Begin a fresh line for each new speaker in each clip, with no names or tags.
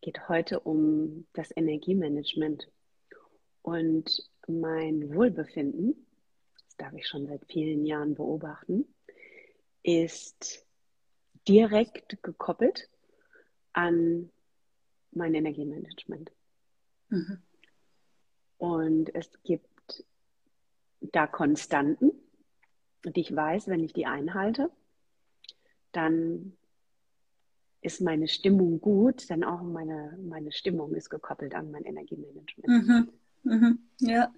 geht heute um das Energiemanagement und mein Wohlbefinden, das darf ich schon seit vielen Jahren beobachten, ist direkt gekoppelt an mein Energiemanagement. Mhm. Und es gibt da Konstanten, die ich weiß, wenn ich die einhalte, dann ist meine Stimmung gut, denn auch meine, meine Stimmung ist gekoppelt an mein Energiemanagement. Mhm. Mhm. Ja.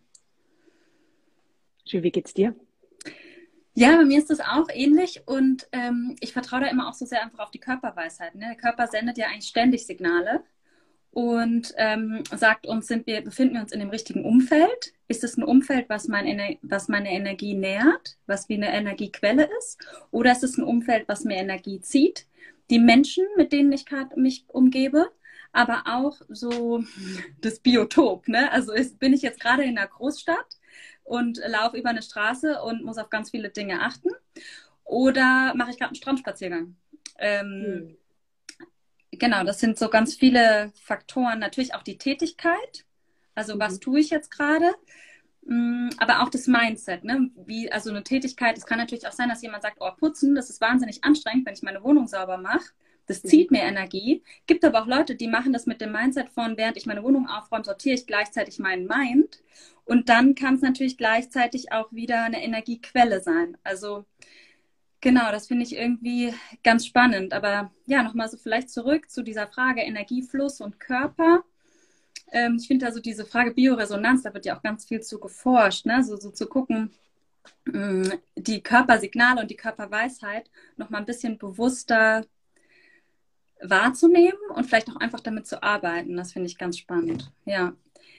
Wie geht's dir?
Ja, bei mir ist das auch ähnlich und ähm, ich vertraue da immer auch so sehr einfach auf die Körperweisheit. Ne? Der Körper sendet ja eigentlich ständig Signale und ähm, sagt uns, sind wir, befinden wir uns in dem richtigen Umfeld? Ist es ein Umfeld, was, mein was meine Energie nährt, was wie eine Energiequelle ist? Oder ist es ein Umfeld, was mir Energie zieht? Die Menschen, mit denen ich gerade mich umgebe, aber auch so das Biotop. Ne? Also ist, bin ich jetzt gerade in einer Großstadt und laufe über eine Straße und muss auf ganz viele Dinge achten? Oder mache ich gerade einen Strandspaziergang? Ähm, hm. Genau, das sind so ganz viele Faktoren. Natürlich auch die Tätigkeit. Also was mhm. tue ich jetzt gerade? Mm, aber auch das Mindset, ne? Wie, also eine Tätigkeit, es kann natürlich auch sein, dass jemand sagt, oh, putzen, das ist wahnsinnig anstrengend, wenn ich meine Wohnung sauber mache. Das mhm. zieht mir Energie. Gibt aber auch Leute, die machen das mit dem Mindset von, während ich meine Wohnung aufräume, sortiere ich gleichzeitig meinen Mind. Und dann kann es natürlich gleichzeitig auch wieder eine Energiequelle sein. Also genau, das finde ich irgendwie ganz spannend. Aber ja, nochmal so vielleicht zurück zu dieser Frage Energiefluss und Körper. Ähm, ich finde also diese Frage Bioresonanz, da wird ja auch ganz viel zu geforscht, ne? so, so zu gucken, mh, mm, die Körpersignale und die Körperweisheit nochmal ein bisschen bewusster wahrzunehmen und vielleicht auch einfach damit zu arbeiten. Das finde ich ganz spannend. Ja.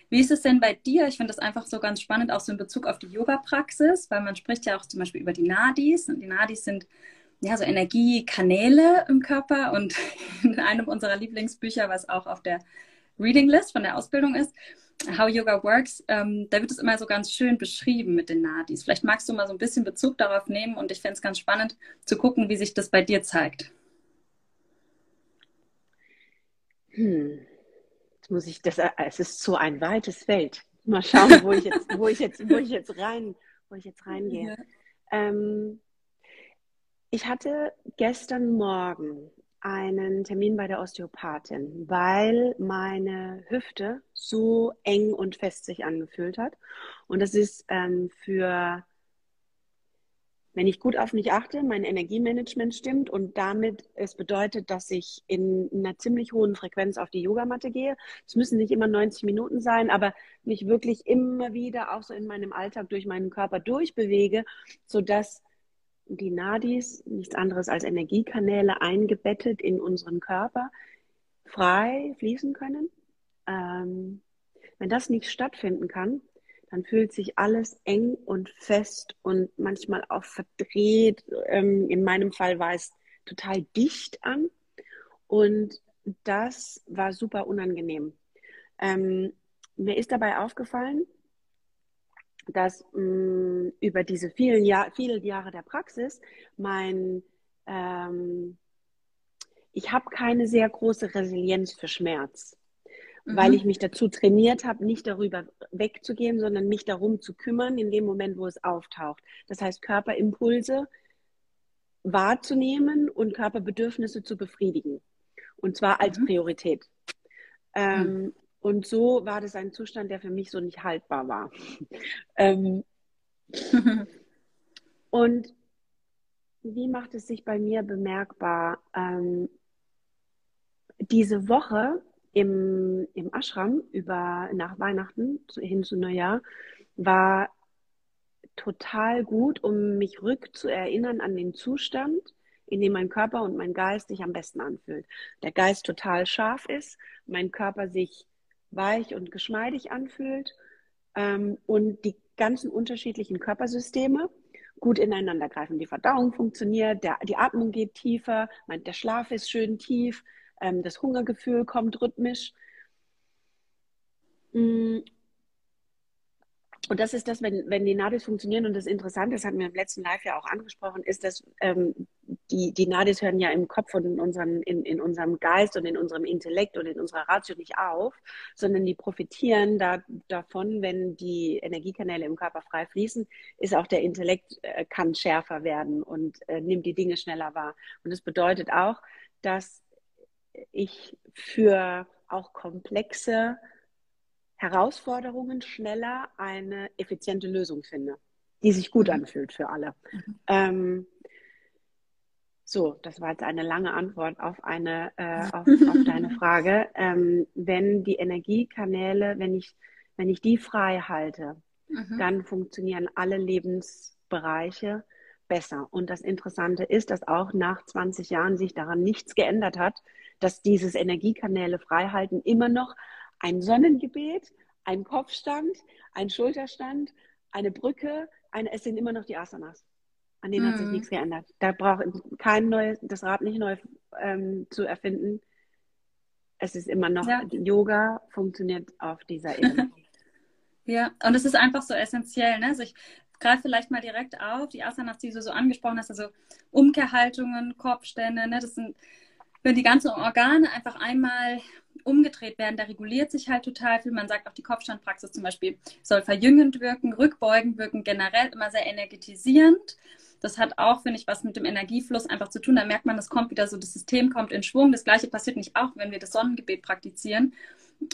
Wie ist es denn bei dir? Ich finde das einfach so ganz spannend, auch so in Bezug auf die Yoga-Praxis, weil man spricht ja auch zum Beispiel über die Nadis. Und die Nadis sind ja so Energiekanäle im Körper. Und in einem unserer Lieblingsbücher, was auch auf der Reading List von der Ausbildung ist, How Yoga Works, ähm, da wird es immer so ganz schön beschrieben mit den Nadis. Vielleicht magst du mal so ein bisschen Bezug darauf nehmen und ich fände es ganz spannend zu gucken, wie sich das bei dir zeigt.
Hm. Jetzt muss ich das, es ist so ein weites Feld. Mal schauen, wo ich jetzt, wo ich jetzt, wo ich jetzt rein, wo ich jetzt reingehe. Ja. Ähm, ich hatte gestern Morgen einen Termin bei der Osteopathin, weil meine Hüfte so eng und fest sich angefühlt hat. Und das ist ähm, für wenn ich gut auf mich achte, mein Energiemanagement stimmt und damit es bedeutet, dass ich in einer ziemlich hohen Frequenz auf die Yogamatte gehe. Es müssen nicht immer 90 Minuten sein, aber mich wirklich immer wieder auch so in meinem Alltag durch meinen Körper durchbewege, sodass die Nadis, nichts anderes als Energiekanäle eingebettet in unseren Körper, frei fließen können. Ähm, wenn das nicht stattfinden kann, dann fühlt sich alles eng und fest und manchmal auch verdreht. Ähm, in meinem Fall war es total dicht an und das war super unangenehm. Ähm, mir ist dabei aufgefallen, dass mh, mm, über diese vielen, Jahr, vielen Jahre der Praxis mein ähm, ich habe keine sehr große Resilienz für Schmerz mhm. weil ich mich dazu trainiert habe, nicht darüber wegzugehen, sondern mich darum zu kümmern in dem Moment, wo es auftaucht. Das heißt, Körperimpulse wahrzunehmen und Körperbedürfnisse zu befriedigen. Und zwar als mhm. Priorität. Ähm, mhm. Und so war das ein Zustand, der für mich so nicht haltbar war. ähm, und wie macht es sich bei mir bemerkbar? Ähm, diese Woche im, im Ashram über nach Weihnachten hin zu Neujahr war total gut, um mich rückzuerinnern an den Zustand, in dem mein Körper und mein Geist sich am besten anfühlt. Der Geist total scharf ist, mein Körper sich weich und geschmeidig anfühlt ähm, und die ganzen unterschiedlichen Körpersysteme gut ineinander greifen. Die Verdauung funktioniert, der, die Atmung geht tiefer, mein, der Schlaf ist schön tief, ähm, das Hungergefühl kommt rhythmisch. Mm. Und das ist das, wenn, wenn die Nadis funktionieren und das Interessante, das hatten wir im letzten Live ja auch angesprochen, ist, dass ähm, die, die Nadis hören ja im Kopf und in, unseren, in, in unserem Geist und in unserem Intellekt und in unserer Ratio nicht auf, sondern die profitieren da, davon, wenn die Energiekanäle im Körper frei fließen, ist auch der Intellekt äh, kann schärfer werden und äh, nimmt die Dinge schneller wahr. Und das bedeutet auch, dass ich für auch komplexe Herausforderungen schneller eine effiziente Lösung finde, die sich gut mhm. anfühlt für alle. Mhm. Ähm, so, das war jetzt eine lange Antwort auf eine äh, auf, auf, deine Frage. Ähm, wenn die Energiekanäle, wenn ich wenn ich die frei halte, mhm. dann funktionieren alle Lebensbereiche besser. Und das Interessante ist, dass auch nach 20 Jahren sich daran nichts geändert hat, dass dieses Energiekanäle freihalten immer noch ein Sonnengebet, ein Kopfstand, ein Schulterstand, eine Brücke, eine, es sind immer noch die Asanas. An denen mhm. hat sich mhm. nichts geändert. Da braucht kein neues, das Rad nicht neu ähm, zu erfinden. Es ist immer noch, ja. Yoga funktioniert auf dieser Ebene.
ja, und es ist einfach so essentiell. Ne? Also ich greife vielleicht mal direkt auf, die Asanas, die du so angesprochen hast, also Umkehrhaltungen, Kopfstände, ne? das sind, wenn die ganzen Organe einfach einmal umgedreht werden, da reguliert sich halt total viel. Man sagt auch, die Kopfstandpraxis zum Beispiel soll verjüngend wirken, rückbeugend wirken, generell immer sehr energetisierend. Das hat auch, finde ich, was mit dem Energiefluss einfach zu tun. Da merkt man, das kommt wieder so, das System kommt in Schwung. Das Gleiche passiert nicht auch, wenn wir das Sonnengebet praktizieren.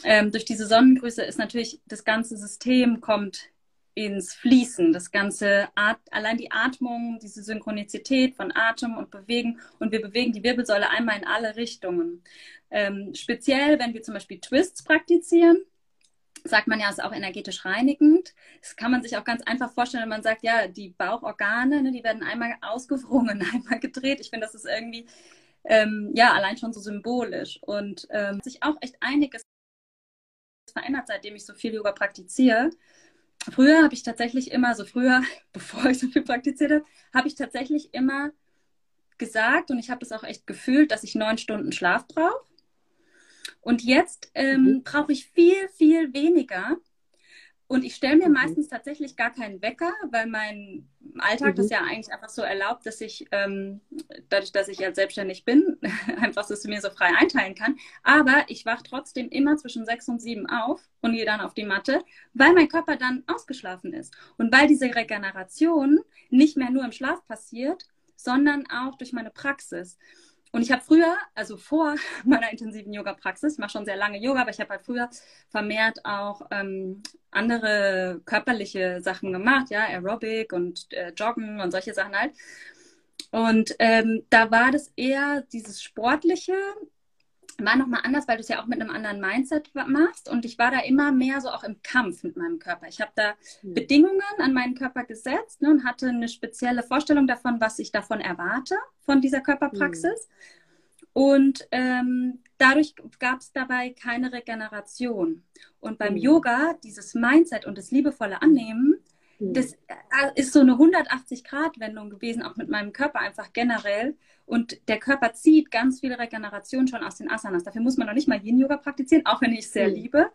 Ähm, durch diese Sonnengrüße ist natürlich das ganze System kommt ins Fließen, das ganze At allein die Atmung, diese Synchronizität von Atem und Bewegen und wir bewegen die Wirbelsäule einmal in alle Richtungen. Ähm, speziell, wenn wir zum Beispiel Twists praktizieren, sagt man ja, ist auch energetisch reinigend. Das kann man sich auch ganz einfach vorstellen, wenn man sagt, ja, die Bauchorgane, ne, die werden einmal ausgewrungen, einmal gedreht. Ich finde, das ist irgendwie, ähm, ja, allein schon so symbolisch und ähm, sich auch echt einiges verändert, seitdem ich so viel Yoga praktiziere. Früher habe ich tatsächlich immer, so früher, bevor ich so viel praktiziert habe, habe ich tatsächlich immer gesagt und ich habe das auch echt gefühlt, dass ich neun Stunden Schlaf brauche. Und jetzt ähm, mhm. brauche ich viel, viel weniger. Und ich stelle mir mhm. meistens tatsächlich gar keinen Wecker, weil mein Alltag mhm. das ja eigentlich einfach so erlaubt, dass ich, ähm, dadurch, dass ich jetzt selbstständig bin, einfach so mir so frei einteilen kann. Aber ich wache trotzdem immer zwischen sechs und sieben auf und gehe dann auf die Matte, weil mein Körper dann ausgeschlafen ist. Und weil diese Regeneration nicht mehr nur im Schlaf passiert, sondern auch durch meine Praxis. Und ich habe früher, also vor meiner intensiven Yoga-Praxis, ich mache schon sehr lange Yoga, aber ich habe halt früher vermehrt auch ähm, andere körperliche Sachen gemacht, ja, Aerobic und äh, Joggen und solche Sachen halt. Und ähm, da war das eher dieses Sportliche, war nochmal anders, weil du es ja auch mit einem anderen Mindset machst. Und ich war da immer mehr so auch im Kampf mit meinem Körper. Ich habe da mhm. Bedingungen an meinen Körper gesetzt ne, und hatte eine spezielle Vorstellung davon, was ich davon erwarte, von dieser Körperpraxis. Mhm. Und ähm, dadurch gab es dabei keine Regeneration. Und beim mhm. Yoga, dieses Mindset und das liebevolle Annehmen, das äh, ist so eine 180-Grad-Wendung gewesen, auch mit meinem Körper einfach generell. Und der Körper zieht ganz viel Regeneration schon aus den Asanas. Dafür muss man noch nicht mal Yin-Yoga praktizieren, auch wenn ich es sehr mhm. liebe.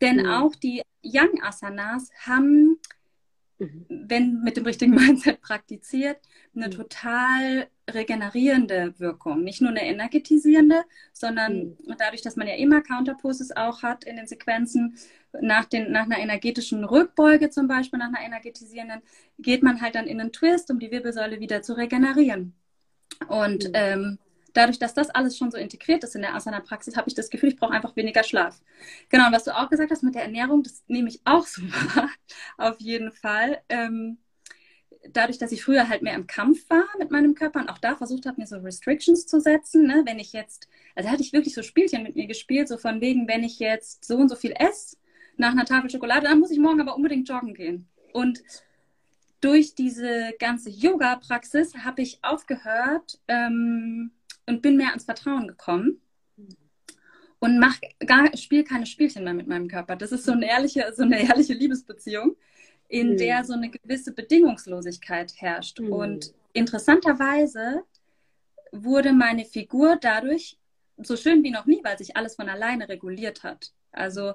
Denn mhm. auch die Yang-Asanas haben, mhm. wenn mit dem richtigen Mindset praktiziert, eine mhm. total regenerierende Wirkung. Nicht nur eine energetisierende, sondern mhm. dadurch, dass man ja immer Counterposes auch hat in den Sequenzen, nach, den, nach einer energetischen Rückbeuge zum Beispiel, nach einer energetisierenden, geht man halt dann in einen Twist, um die Wirbelsäule wieder zu regenerieren. Und mhm. ähm, dadurch, dass das alles schon so integriert ist in der Asana-Praxis, habe ich das Gefühl, ich brauche einfach weniger Schlaf. Genau, und was du auch gesagt hast mit der Ernährung, das nehme ich auch so wahr, auf jeden Fall. Ähm, dadurch, dass ich früher halt mehr im Kampf war mit meinem Körper und auch da versucht habe, mir so Restrictions zu setzen, ne? wenn ich jetzt, also hatte ich wirklich so Spielchen mit mir gespielt, so von wegen, wenn ich jetzt so und so viel esse nach einer Tafel Schokolade, dann muss ich morgen aber unbedingt joggen gehen. Und durch diese ganze Yoga-Praxis habe ich aufgehört ähm, und bin mehr ans Vertrauen gekommen und mach gar spiele keine Spielchen mehr mit meinem Körper. Das ist so eine ehrliche, so eine ehrliche Liebesbeziehung, in mhm. der so eine gewisse Bedingungslosigkeit herrscht. Mhm. Und interessanterweise wurde meine Figur dadurch so schön wie noch nie, weil sich alles von alleine reguliert hat. Also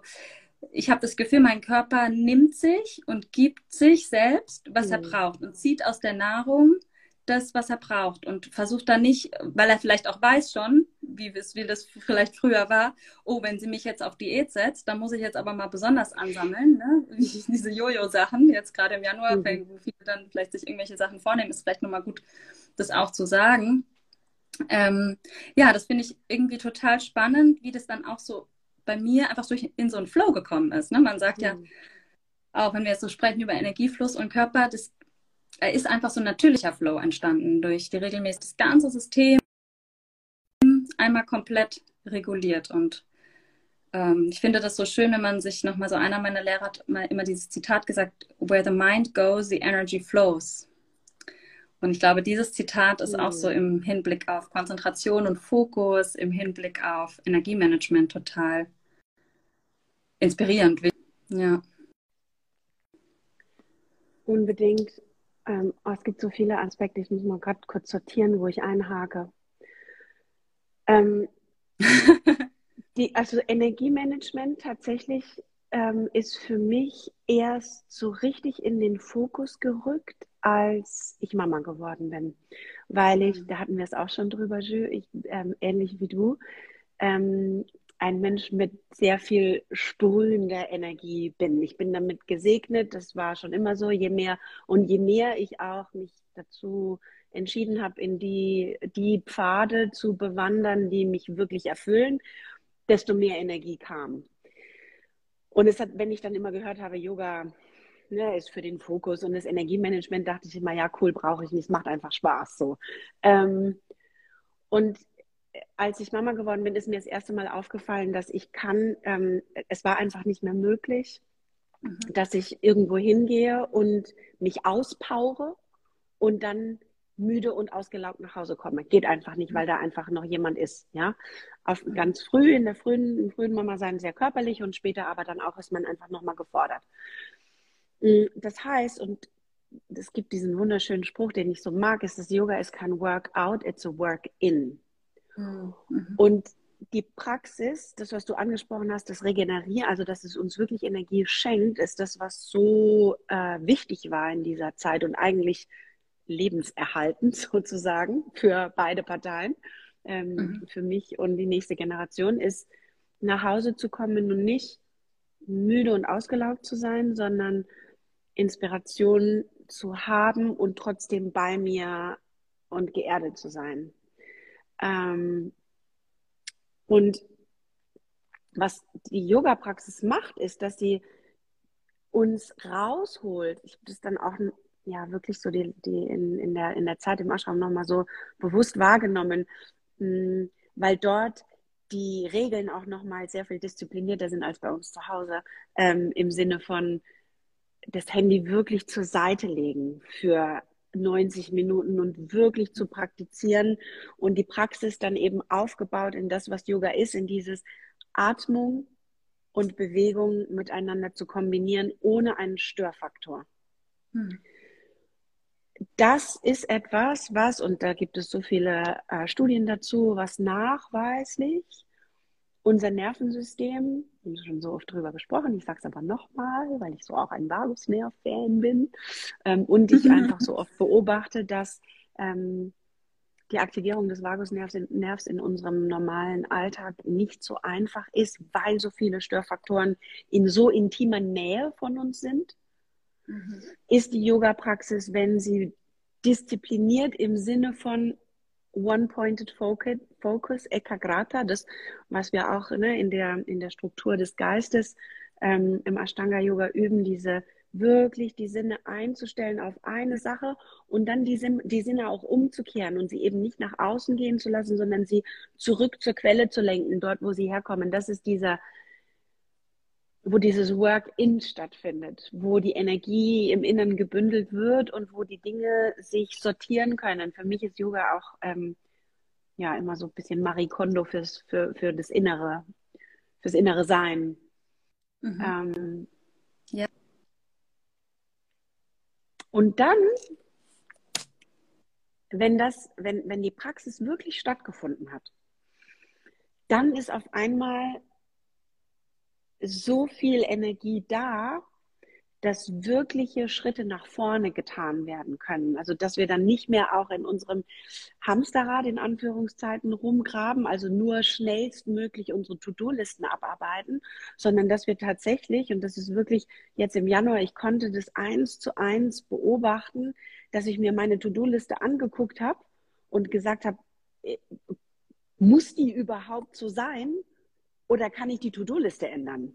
ich habe das Gefühl, mein Körper nimmt sich und gibt sich selbst, was mhm. er braucht und zieht aus der Nahrung das, was er braucht und versucht dann nicht, weil er vielleicht auch weiß schon, wie, wie das vielleicht früher war, oh, wenn sie mich jetzt auf Diät setzt, dann muss ich jetzt aber mal besonders ansammeln, ne? diese Jojo-Sachen, jetzt gerade im Januar, mhm. wo viele dann vielleicht sich irgendwelche Sachen vornehmen, ist vielleicht nochmal gut, das auch zu sagen. Ähm, ja, das finde ich irgendwie total spannend, wie das dann auch so bei mir einfach so in so einen Flow gekommen ist. Ne? Man sagt mhm. ja, auch wenn wir jetzt so sprechen über Energiefluss und Körper, das ist einfach so ein natürlicher Flow entstanden durch die regelmäßig das ganze System einmal komplett reguliert. Und ähm, ich finde das so schön, wenn man sich nochmal so, einer meiner Lehrer hat mal immer dieses Zitat gesagt, where the mind goes, the energy flows. Und ich glaube, dieses Zitat ist mhm. auch so im Hinblick auf Konzentration und Fokus, im Hinblick auf Energiemanagement total inspirierend. Ja.
Unbedingt. Ähm, oh, es gibt so viele Aspekte, ich muss mal gerade kurz sortieren, wo ich einhake. Ähm, die, also Energiemanagement tatsächlich ähm, ist für mich erst so richtig in den Fokus gerückt, als ich Mama geworden bin. Weil ich, mhm. da hatten wir es auch schon drüber, Jü, ich, ähm, ähnlich wie du, ähm, ein Mensch mit sehr viel sprühender Energie bin. Ich bin damit gesegnet, das war schon immer so. Je mehr und je mehr ich auch mich dazu entschieden habe, in die, die Pfade zu bewandern, die mich wirklich erfüllen, desto mehr Energie kam. Und es hat, wenn ich dann immer gehört habe, Yoga ne, ist für den Fokus und das Energiemanagement, dachte ich immer, ja, cool, brauche ich nicht, macht einfach Spaß so. Ähm, und als ich Mama geworden bin, ist mir das erste Mal aufgefallen, dass ich kann, ähm, es war einfach nicht mehr möglich, mhm. dass ich irgendwo hingehe und mich auspowere und dann müde und ausgelaugt nach Hause komme. Geht einfach nicht, weil da einfach noch jemand ist. Ja, Auf, ganz früh in der frühen, im frühen Mama sein sehr körperlich und später aber dann auch ist man einfach nochmal gefordert. Mm, das heißt, und es gibt diesen wunderschönen Spruch, den ich so mag, ist, dass Yoga ist kein Workout, it's a Work-in. Mhm. Und die Praxis, das, was du angesprochen hast, das Regenerieren, also dass es uns wirklich Energie schenkt, ist das, was so äh, wichtig war in dieser Zeit und eigentlich lebenserhaltend sozusagen für beide Parteien, ähm, mhm. für mich und die nächste Generation, ist nach Hause zu kommen und nicht müde und ausgelaugt zu sein, sondern Inspiration zu haben und trotzdem bei mir und geerdet zu sein. Ähm, und was die Yoga-Praxis macht, ist, dass sie uns rausholt. Ich habe das dann auch ja wirklich so die, die in, in, der, in der Zeit im Ashram nochmal so bewusst wahrgenommen, hm, weil dort die Regeln auch nochmal sehr viel disziplinierter sind als bei uns zu Hause, ähm, im Sinne von das Handy wirklich zur Seite legen für 90 Minuten und wirklich zu praktizieren und die Praxis dann eben aufgebaut in das, was Yoga ist, in dieses Atmung und Bewegung miteinander zu kombinieren, ohne einen Störfaktor. Hm. Das ist etwas, was, und da gibt es so viele äh, Studien dazu, was nachweislich unser Nervensystem, wir haben schon so oft drüber gesprochen, ich sage es aber nochmal, weil ich so auch ein Vagusnerv-Fan bin ähm, und ich einfach so oft beobachte, dass ähm, die Aktivierung des Vagusnervs in, Nervs in unserem normalen Alltag nicht so einfach ist, weil so viele Störfaktoren in so intimer Nähe von uns sind. Mhm. Ist die Yoga-Praxis, wenn sie diszipliniert im Sinne von One-Pointed Focus, Focus, Ekagrata, das, was wir auch ne, in, der, in der Struktur des Geistes ähm, im Ashtanga-Yoga üben, diese wirklich die Sinne einzustellen auf eine Sache und dann die, Sin die Sinne auch umzukehren und sie eben nicht nach außen gehen zu lassen, sondern sie zurück zur Quelle zu lenken, dort, wo sie herkommen. Das ist dieser wo dieses Work-in stattfindet, wo die Energie im Inneren gebündelt wird und wo die Dinge sich sortieren können. Für mich ist Yoga auch ähm, ja immer so ein bisschen Marie Kondo fürs, für, für das Innere, fürs innere Sein. Mhm. Ähm, ja. Und dann, wenn das, wenn, wenn die Praxis wirklich stattgefunden hat, dann ist auf einmal so viel Energie da, dass wirkliche Schritte nach vorne getan werden können. Also dass wir dann nicht mehr auch in unserem Hamsterrad in Anführungszeiten rumgraben, also nur schnellstmöglich unsere To-Do-Listen abarbeiten, sondern dass wir tatsächlich, und das ist wirklich jetzt im Januar, ich konnte das eins zu eins beobachten, dass ich mir meine To-Do-Liste angeguckt habe und gesagt habe, äh, muss die überhaupt so sein oder kann ich die To-Do-Liste ändern?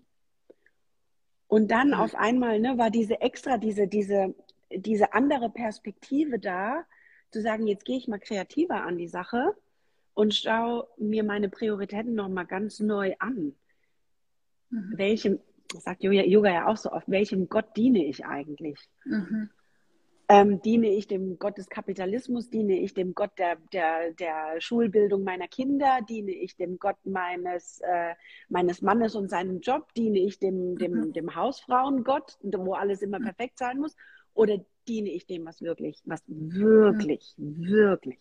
Und dann mhm. auf einmal ne, war diese extra, diese, diese, diese andere Perspektive da, zu sagen, jetzt gehe ich mal kreativer an die Sache und schaue mir meine Prioritäten nochmal ganz neu an. Mhm. Welchem, sagt Yoga ja auch so oft, welchem Gott diene ich eigentlich? Mhm. Ähm, diene ich dem Gott des Kapitalismus? Diene ich dem Gott der, der, der Schulbildung meiner Kinder? Diene ich dem Gott meines, äh, meines Mannes und seinem Job? Diene ich dem, dem, mhm. dem Hausfrauengott, wo alles immer perfekt sein muss? Oder diene ich dem, was wirklich, was wirklich, mhm. wirklich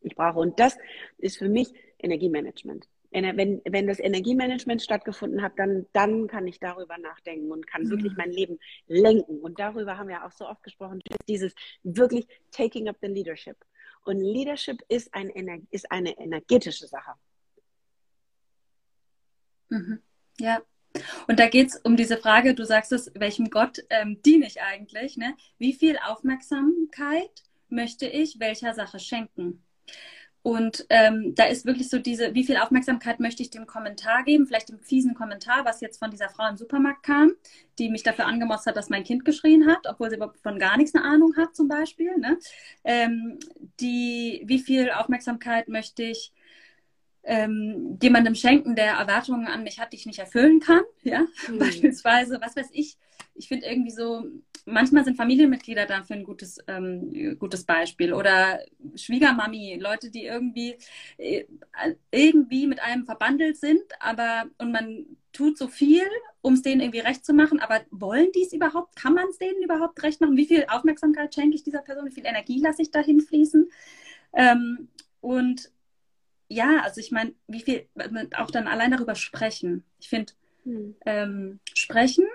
ich brauche? Und das ist für mich Energiemanagement wenn, wenn das Energiemanagement stattgefunden hat, dann, dann kann ich darüber nachdenken und kann mhm. wirklich mein Leben lenken. Und darüber haben wir auch so oft gesprochen, dieses wirklich taking up the leadership. Und Leadership ist, ein, ist eine energetische Sache.
Mhm. Ja. Und da geht es um diese Frage, du sagst es, welchem Gott ähm, diene ich eigentlich? Ne? Wie viel Aufmerksamkeit möchte ich welcher Sache schenken? Und ähm, da ist wirklich so diese, wie viel Aufmerksamkeit möchte ich dem Kommentar geben, vielleicht dem fiesen Kommentar, was jetzt von dieser Frau im Supermarkt kam, die mich dafür angemotzt hat, dass mein Kind geschrien hat, obwohl sie von gar nichts eine Ahnung hat zum Beispiel. Ne? Ähm, die, wie viel Aufmerksamkeit möchte ich ähm, jemandem schenken, der Erwartungen an mich hat, die ich nicht erfüllen kann. Ja? Mhm. Beispielsweise, was weiß ich, ich finde irgendwie so, manchmal sind Familienmitglieder dafür ein gutes, ähm, gutes Beispiel. Oder Schwiegermami, Leute, die irgendwie, äh, irgendwie mit einem verbandelt sind, aber und man tut so viel, um es denen irgendwie recht zu machen, aber wollen die es überhaupt? Kann man es denen überhaupt recht machen? Wie viel Aufmerksamkeit schenke ich dieser Person? Wie viel Energie lasse ich dahin fließen? Ähm, und ja, also ich meine, wie viel, auch dann allein darüber sprechen. Ich finde, hm. ähm, sprechen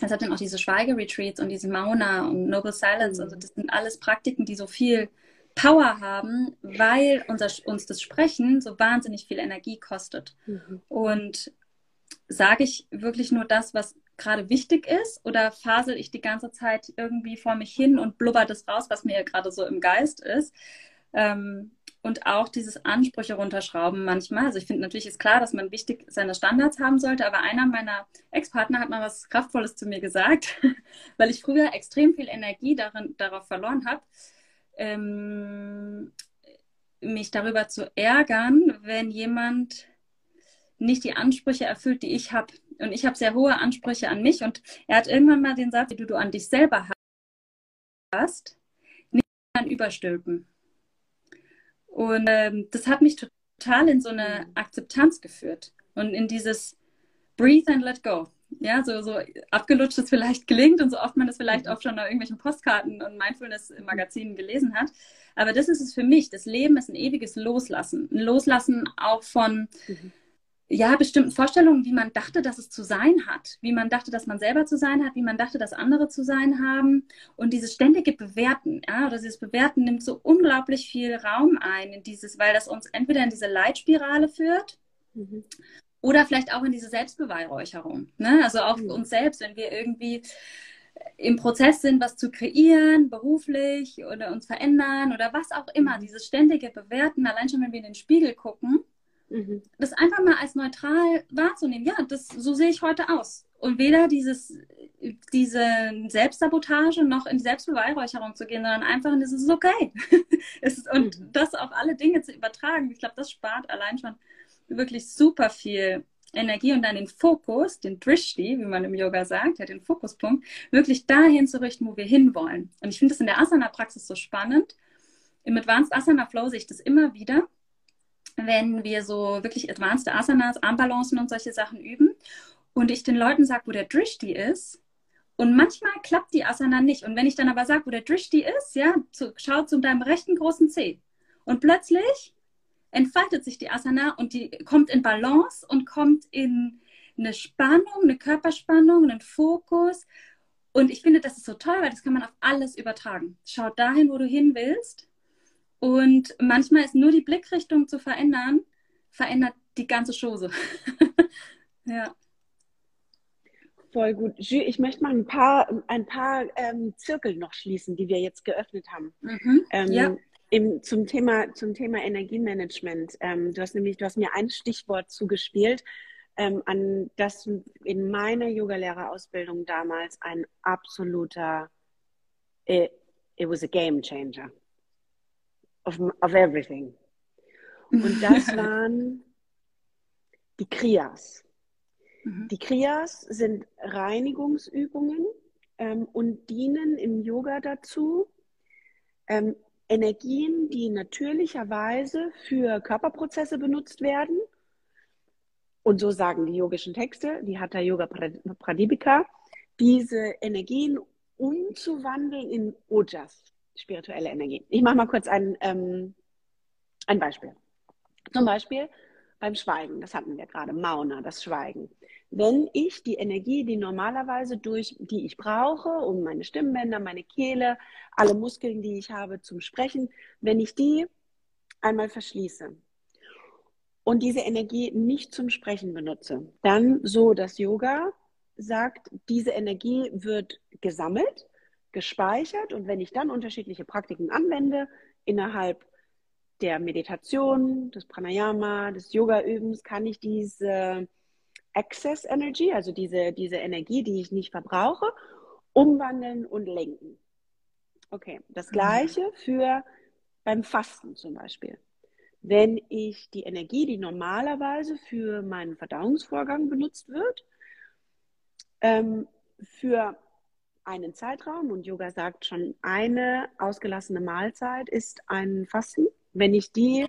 es hat dann auch diese Schweigeretreats und diese Mauna und Noble Silence. Also das sind alles Praktiken, die so viel Power haben, weil unser, uns das Sprechen so wahnsinnig viel Energie kostet. Mhm. Und sage ich wirklich nur das, was gerade wichtig ist, oder fasel ich die ganze Zeit irgendwie vor mich hin und blubber das raus, was mir gerade so im Geist ist? Ähm, und auch dieses Ansprüche runterschrauben manchmal. Also ich finde natürlich ist klar, dass man wichtig seine Standards haben sollte, aber einer meiner Ex-Partner hat mal was Kraftvolles zu mir gesagt, weil ich früher extrem viel Energie darin, darauf verloren habe, ähm, mich darüber zu ärgern, wenn jemand nicht die Ansprüche erfüllt, die ich habe. Und ich habe sehr hohe Ansprüche an mich. Und er hat irgendwann mal den Satz, die du an dich selber hast, nicht an überstülpen. Und ähm, das hat mich total in so eine Akzeptanz geführt und in dieses Breathe and let go. Ja, so, so abgelutscht es vielleicht klingt und so oft man das vielleicht mhm. auch schon auf irgendwelchen Postkarten und Mindfulness-Magazinen gelesen hat. Aber das ist es für mich. Das Leben ist ein ewiges Loslassen. Ein Loslassen auch von, mhm ja, bestimmten Vorstellungen, wie man dachte, dass es zu sein hat, wie man dachte, dass man selber zu sein hat, wie man dachte, dass andere zu sein haben. Und dieses ständige Bewerten, ja, oder dieses Bewerten nimmt so unglaublich viel Raum ein in dieses, weil das uns entweder in diese Leitspirale führt mhm. oder vielleicht auch in diese Selbstbeweihräucherung. Ne? Also auch mhm. uns selbst, wenn wir irgendwie im Prozess sind, was zu kreieren, beruflich oder uns verändern oder was auch immer, mhm. dieses ständige Bewerten, allein schon, wenn wir in den Spiegel gucken, Mhm. Das einfach mal als neutral wahrzunehmen. Ja, das, so sehe ich heute aus. Und weder dieses, diese Selbstsabotage noch in die Selbstbeweihräucherung zu gehen, sondern einfach in dieses okay. ist, und mhm. das auf alle Dinge zu übertragen. Ich glaube, das spart allein schon wirklich super viel Energie und dann den Fokus, den Drishti, wie man im Yoga sagt, ja, den Fokuspunkt, wirklich dahin zu richten, wo wir hinwollen. Und ich finde das in der Asana-Praxis so spannend. Im Advanced Asana Flow sehe ich das immer wieder wenn wir so wirklich advanced Asanas, Armbalancen und solche Sachen üben und ich den Leuten sage, wo der Drishti ist, und manchmal klappt die Asana nicht. Und wenn ich dann aber sage, wo der Drishti ist, ja, zu, schau zu deinem rechten großen Zeh. Und plötzlich entfaltet sich die Asana und die kommt in Balance und kommt in eine Spannung, eine Körperspannung, einen Fokus. Und ich finde, das ist so toll, weil das kann man auf alles übertragen. Schau dahin, wo du hin willst. Und manchmal ist nur die Blickrichtung zu verändern, verändert die ganze Chose. ja.
Voll gut. Ich möchte mal ein paar, ein paar ähm, Zirkel noch schließen, die wir jetzt geöffnet haben. Mhm, ähm, ja. Im, zum, Thema, zum Thema Energiemanagement. Ähm, du hast nämlich, du hast mir ein Stichwort zugespielt, ähm, an das in meiner Yogalehrerausbildung damals ein absoluter, it, it was a game changer of, of everything. Und das waren die Kriyas. Mhm. Die Kriyas sind Reinigungsübungen ähm, und dienen im Yoga dazu, ähm, Energien, die natürlicherweise für Körperprozesse benutzt werden. Und so sagen die yogischen Texte, die Hatha Yoga Pradipika, diese Energien umzuwandeln in Ojas, spirituelle Energien. Ich mache mal kurz ein, ähm, ein Beispiel. Zum Beispiel beim Schweigen, das hatten wir gerade, Mauna, das Schweigen. Wenn ich die Energie, die normalerweise durch, die ich brauche, um meine Stimmbänder, meine Kehle, alle Muskeln, die ich habe zum Sprechen, wenn ich die einmal verschließe und diese Energie nicht zum Sprechen benutze, dann so das Yoga sagt, diese Energie wird gesammelt, gespeichert und wenn ich dann unterschiedliche Praktiken anwende, innerhalb der Meditation, des Pranayama, des Yoga-Übens kann ich diese Excess Energy, also diese, diese Energie, die ich nicht verbrauche, umwandeln und lenken. Okay, das mhm. gleiche für beim Fasten zum Beispiel. Wenn ich die Energie, die normalerweise für meinen Verdauungsvorgang benutzt wird, ähm, für einen Zeitraum, und Yoga sagt schon, eine ausgelassene Mahlzeit ist ein Fasten, wenn ich die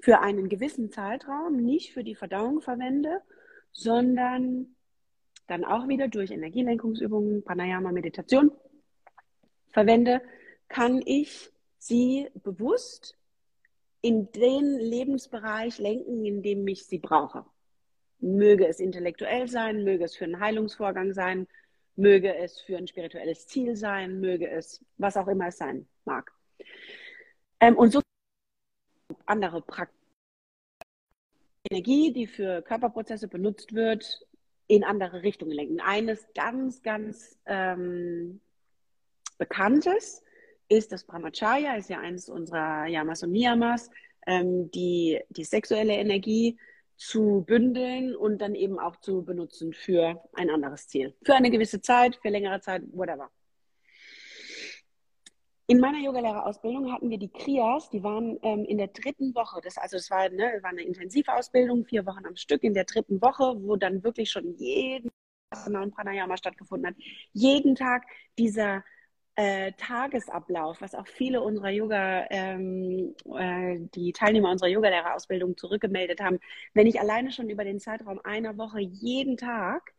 für einen gewissen Zeitraum nicht für die Verdauung verwende, sondern dann auch wieder durch Energielenkungsübungen, Pranayama, Meditation verwende, kann ich sie bewusst in den Lebensbereich lenken, in dem ich sie brauche. Möge es intellektuell sein, möge es für einen Heilungsvorgang sein, möge es für ein spirituelles Ziel sein, möge es was auch immer es sein mag. Ähm, und so andere Praktiken. Energie, die für Körperprozesse benutzt wird, in andere Richtungen lenken. Eines ganz, ganz ähm, Bekanntes ist das Brahmacharya, ist ja eines unserer Yamas und Niyamas, ähm, die, die sexuelle Energie zu bündeln und dann eben auch zu benutzen für ein anderes Ziel. Für eine gewisse Zeit, für längere Zeit, whatever. In meiner Yogalehrerausbildung hatten wir die Kriyas, die waren ähm, in der dritten Woche. Das, also es war, ne, war eine Intensivausbildung, vier Wochen am Stück in der dritten Woche, wo dann wirklich schon jeden und Pranayama stattgefunden hat. Jeden Tag dieser äh, Tagesablauf, was auch viele unserer Yoga, ähm, äh, die Teilnehmer unserer Yogalehrerausbildung zurückgemeldet haben. Wenn ich alleine schon über den Zeitraum einer Woche jeden Tag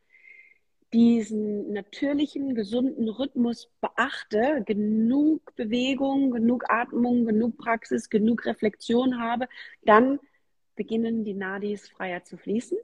diesen natürlichen, gesunden Rhythmus beachte, genug Bewegung, genug Atmung, genug Praxis, genug Reflexion habe, dann beginnen die Nadis freier zu fließen.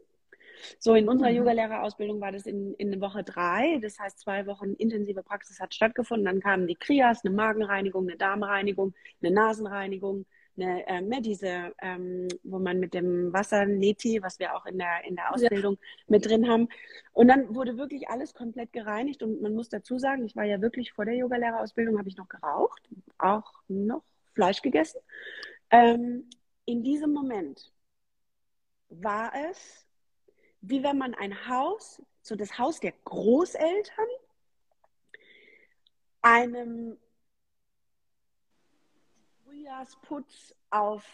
So, in unserer mhm. Yogalehrerausbildung war das in, in Woche drei. Das heißt, zwei Wochen intensive Praxis hat stattgefunden. Dann kamen die Kriyas, eine Magenreinigung, eine Darmreinigung, eine Nasenreinigung, eine, äh, diese, ähm, wo man mit dem Wasser Neti, was wir auch in der, in der Ausbildung ja. mit drin haben. Und dann wurde wirklich alles komplett gereinigt. Und man muss dazu sagen, ich war ja wirklich vor der Yogalehrerausbildung, habe ich noch geraucht, auch noch Fleisch gegessen. Ähm, in diesem Moment war es, wie wenn man ein Haus, so das Haus der Großeltern, einem Frühjahrsputz auf,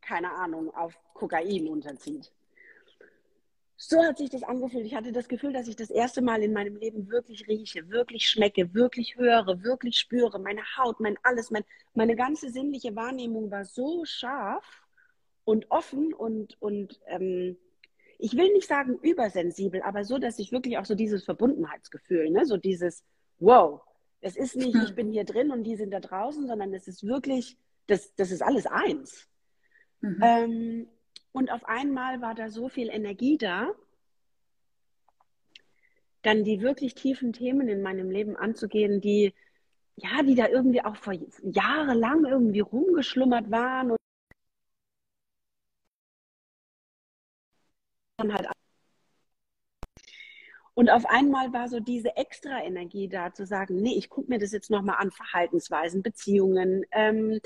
keine Ahnung, auf Kokain unterzieht. So hat sich das angefühlt. Ich hatte das Gefühl, dass ich das erste Mal in meinem Leben wirklich rieche, wirklich schmecke, wirklich höre, wirklich spüre. Meine Haut, mein alles, mein, meine ganze sinnliche Wahrnehmung war so scharf und offen und, und ähm, ich will nicht sagen übersensibel, aber so, dass ich wirklich auch so dieses Verbundenheitsgefühl, ne, so dieses Wow, es ist nicht, ich bin hier drin und die sind da draußen, sondern es ist wirklich, das, das ist alles eins. Mhm. Ähm, und auf einmal war da so viel Energie da, dann die wirklich tiefen Themen in meinem Leben anzugehen, die ja, die da irgendwie auch vor jahrelang irgendwie rumgeschlummert waren dann halt und auf einmal war so diese extra Energie da zu sagen, nee, ich gucke mir das jetzt nochmal an, Verhaltensweisen, Beziehungen, ähm,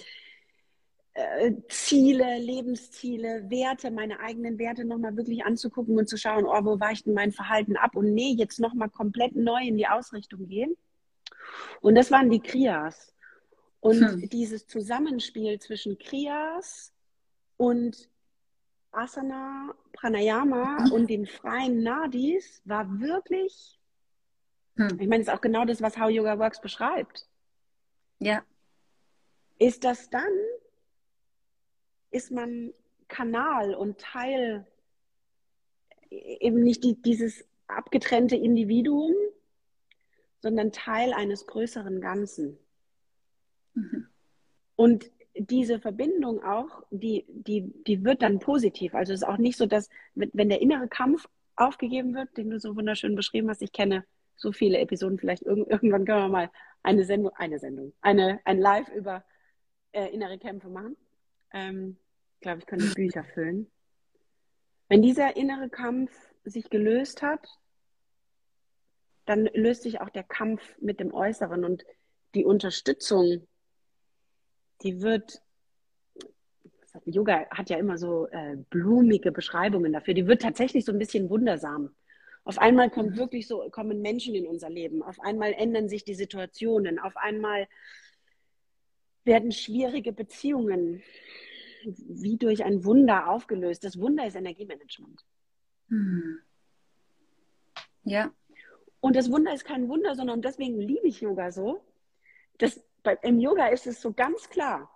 äh, Ziele, Lebensziele, Werte, meine eigenen Werte nochmal wirklich anzugucken und zu schauen, oh, wo weicht denn mein Verhalten ab und nee, jetzt nochmal komplett neu in die Ausrichtung gehen. Und das waren die Kriyas. Und hm. dieses Zusammenspiel zwischen Kriyas und Asana, Pranayama mhm. und den freien Nadis war wirklich, hm. ich meine, es ist auch genau das, was How Yoga Works beschreibt.
Ja.
Ist das dann, ist man Kanal und Teil, eben nicht die, dieses abgetrennte Individuum, sondern Teil eines größeren Ganzen. Mhm. Und diese Verbindung auch, die, die, die wird dann positiv. Also es ist auch nicht so, dass, wenn der innere Kampf aufgegeben wird, den du so wunderschön beschrieben hast, ich kenne so viele Episoden, vielleicht irgendwann können wir mal eine Sendung, eine Sendung, eine, ein Live über äh, innere Kämpfe machen. Ähm, ich glaube, ich könnte Bücher füllen. Wenn dieser innere Kampf sich gelöst hat, dann löst sich auch der Kampf mit dem Äußeren und die Unterstützung die wird, Yoga hat ja immer so äh, blumige Beschreibungen dafür, die wird tatsächlich so ein bisschen wundersam. Auf einmal kommt wirklich so, kommen Menschen in unser Leben, auf einmal ändern sich die Situationen, auf einmal werden schwierige Beziehungen wie durch ein Wunder aufgelöst. Das Wunder ist Energiemanagement. Hm.
Ja.
Und das Wunder ist kein Wunder, sondern deswegen liebe ich Yoga so. Das bei, im Yoga ist es so ganz klar.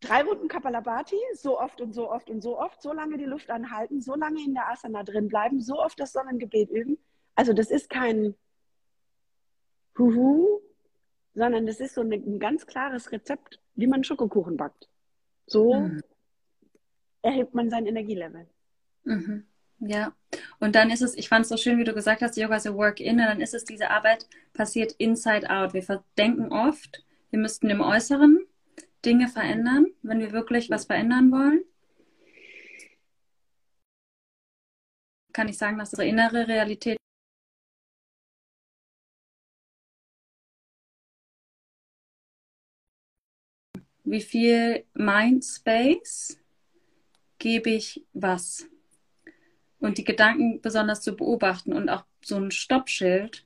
Drei Runden Kapalabhati, so oft und so oft und so oft, so lange die Luft anhalten, so lange in der Asana drin bleiben, so oft das Sonnengebet üben. Also das ist kein Huhu, sondern das ist so ein ganz klares Rezept, wie man Schokokuchen backt. So mhm. erhebt man sein Energielevel.
Mhm. Ja, und dann ist es, ich fand es so schön, wie du gesagt hast, Yoga is a work in, und dann ist es, diese Arbeit passiert inside out. Wir denken oft, wir müssten im Äußeren Dinge verändern, wenn wir wirklich was verändern wollen. Kann ich sagen, dass unsere innere Realität wie viel Mindspace gebe ich was? Und die Gedanken besonders zu beobachten und auch so ein Stoppschild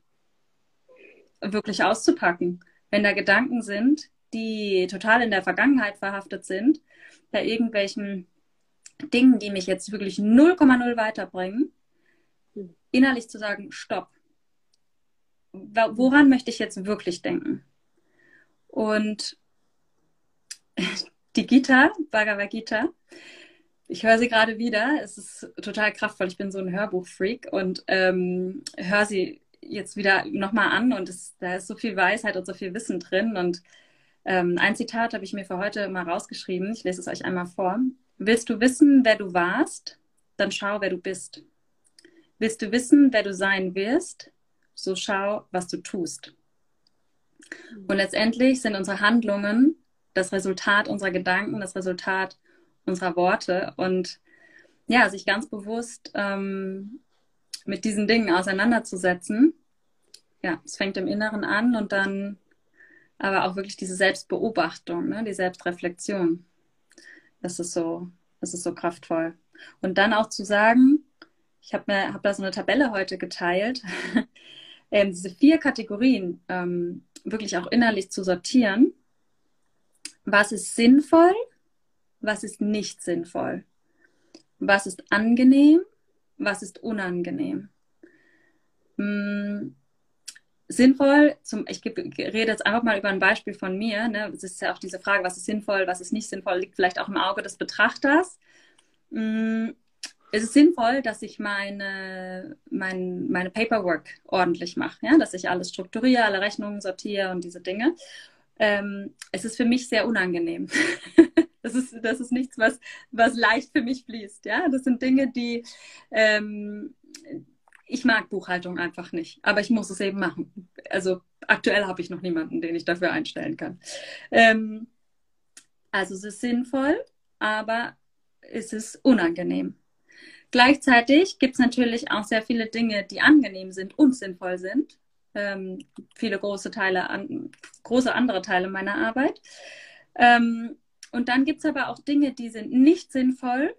wirklich auszupacken. Wenn da Gedanken sind, die total in der Vergangenheit verhaftet sind, bei irgendwelchen Dingen, die mich jetzt wirklich 0,0 weiterbringen, innerlich zu sagen, stopp. Woran möchte ich jetzt wirklich denken? Und die Gita, Bhagavad Gita, ich höre sie gerade wieder. Es ist total kraftvoll. Ich bin so ein Hörbuchfreak und ähm, höre sie jetzt wieder nochmal an und es, da ist so viel Weisheit und so viel Wissen drin. Und ähm, ein Zitat habe ich mir für heute mal rausgeschrieben. Ich lese es euch einmal vor. Willst du wissen, wer du warst? Dann schau, wer du bist. Willst du wissen, wer du sein wirst? So schau, was du tust. Und letztendlich sind unsere Handlungen das Resultat unserer Gedanken, das Resultat unserer Worte und ja, sich ganz bewusst ähm, mit diesen Dingen auseinanderzusetzen. Ja, es fängt im Inneren an und dann aber auch wirklich diese Selbstbeobachtung, ne, die Selbstreflexion. Das ist so, das ist so kraftvoll. Und dann auch zu sagen, ich habe mir hab da so eine Tabelle heute geteilt, ähm, diese vier Kategorien ähm, wirklich auch innerlich zu sortieren. Was ist sinnvoll? Was ist nicht sinnvoll, was ist angenehm, was ist unangenehm. Hm, sinnvoll, zum, ich rede jetzt einfach mal über ein Beispiel von mir. Ne? Es ist ja auch diese Frage, was ist sinnvoll, was ist nicht sinnvoll, liegt vielleicht auch im Auge des Betrachters. Hm, es ist sinnvoll, dass ich meine, mein, meine Paperwork ordentlich mache, ja? dass ich alles strukturiere, alle Rechnungen sortiere und diese Dinge. Ähm, es ist für mich sehr unangenehm. Das ist, das ist nichts, was, was leicht für mich fließt. Ja? Das sind Dinge, die, ähm, ich mag Buchhaltung einfach nicht, aber ich muss es eben machen. Also aktuell habe ich noch niemanden, den ich dafür einstellen kann. Ähm, also es ist sinnvoll, aber es ist unangenehm. Gleichzeitig gibt es natürlich auch sehr viele Dinge, die angenehm sind und sinnvoll sind. Ähm, viele große Teile, an, große andere Teile meiner Arbeit. Ähm, und dann gibt es aber auch Dinge, die sind nicht sinnvoll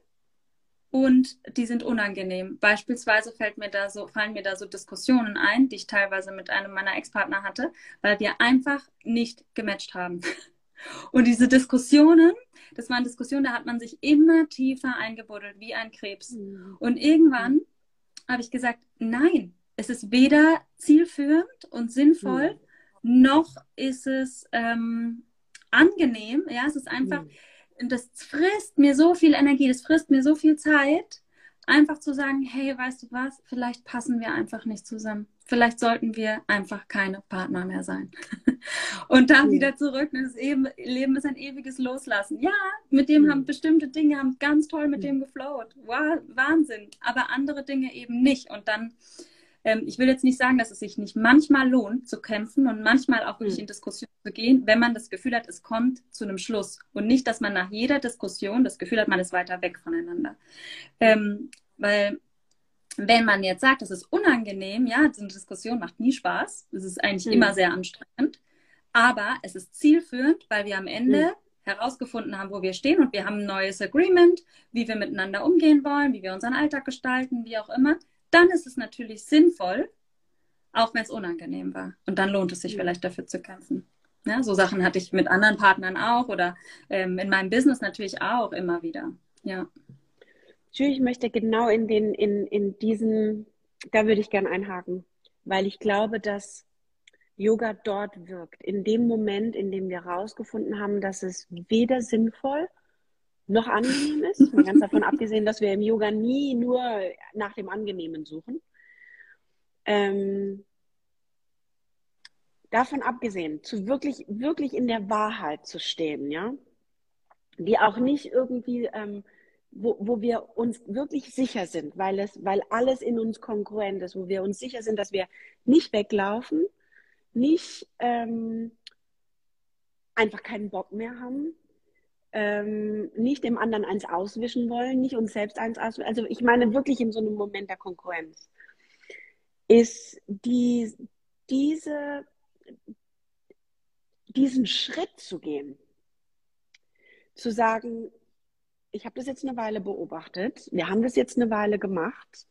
und die sind unangenehm. Beispielsweise fällt mir da so, fallen mir da so Diskussionen ein, die ich teilweise mit einem meiner Ex-Partner hatte, weil wir einfach nicht gematcht haben. Und diese Diskussionen, das waren Diskussionen, da hat man sich immer tiefer eingebuddelt, wie ein Krebs. Mhm. Und irgendwann habe ich gesagt, nein, es ist weder zielführend und sinnvoll, mhm. noch ist es ähm, angenehm. Ja, es ist einfach, mhm das frisst mir so viel Energie, das frisst mir so viel Zeit, einfach zu sagen, hey, weißt du was, vielleicht passen wir einfach nicht zusammen. Vielleicht sollten wir einfach keine Partner mehr sein. und dann mhm. wieder zurück. Das Leben ist ein ewiges Loslassen. Ja, mit dem mhm. haben bestimmte Dinge haben ganz toll mit dem geflowt. Wow, Wahnsinn. Aber andere Dinge eben nicht. Und dann ähm, ich will jetzt nicht sagen, dass es sich nicht manchmal lohnt zu kämpfen und manchmal auch wirklich mhm. in Diskussion zu gehen, wenn man das Gefühl hat, es kommt zu einem Schluss und nicht, dass man nach jeder Diskussion das Gefühl hat, man ist weiter weg voneinander. Ähm, weil wenn man jetzt sagt, das ist unangenehm, ja, so eine Diskussion macht nie Spaß, es ist eigentlich mhm. immer sehr anstrengend, aber es ist zielführend, weil wir am Ende mhm herausgefunden haben, wo wir stehen und wir haben ein neues Agreement, wie wir miteinander umgehen wollen, wie wir unseren Alltag gestalten, wie auch immer dann ist es natürlich sinnvoll, auch wenn es unangenehm war. Und dann lohnt es sich vielleicht dafür zu kämpfen. Ja, so Sachen hatte ich mit anderen Partnern auch oder ähm, in meinem Business natürlich auch immer wieder. Ja.
Ich möchte genau in, den, in, in diesen, da würde ich gerne einhaken, weil ich glaube, dass Yoga dort wirkt. In dem Moment, in dem wir herausgefunden haben, dass es weder sinnvoll noch angenehm ist. Mal ganz davon abgesehen, dass wir im Yoga nie nur nach dem Angenehmen suchen. Ähm, davon abgesehen, zu wirklich, wirklich in der Wahrheit zu stehen, ja, die auch nicht irgendwie, ähm, wo, wo wir uns wirklich sicher sind, weil es, weil alles in uns konkurrent ist, wo wir uns sicher sind, dass wir nicht weglaufen, nicht ähm, einfach keinen Bock mehr haben, ähm, nicht dem anderen eins auswischen wollen, nicht uns selbst eins auswischen. Also ich meine wirklich in so einem Moment der Konkurrenz ist die, diese, diesen Schritt zu gehen, zu sagen, ich habe das jetzt eine Weile beobachtet, wir haben das jetzt eine Weile gemacht,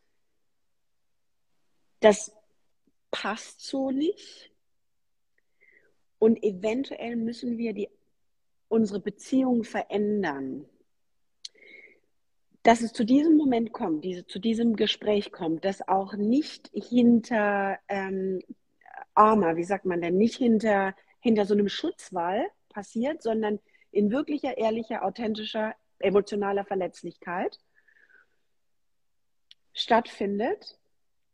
das passt so nicht und eventuell müssen wir die unsere Beziehung verändern, dass es zu diesem Moment kommt, diese, zu diesem Gespräch kommt, dass auch nicht hinter ähm, Armer, wie sagt man denn, nicht hinter, hinter so einem Schutzwall passiert, sondern in wirklicher, ehrlicher, authentischer, emotionaler Verletzlichkeit stattfindet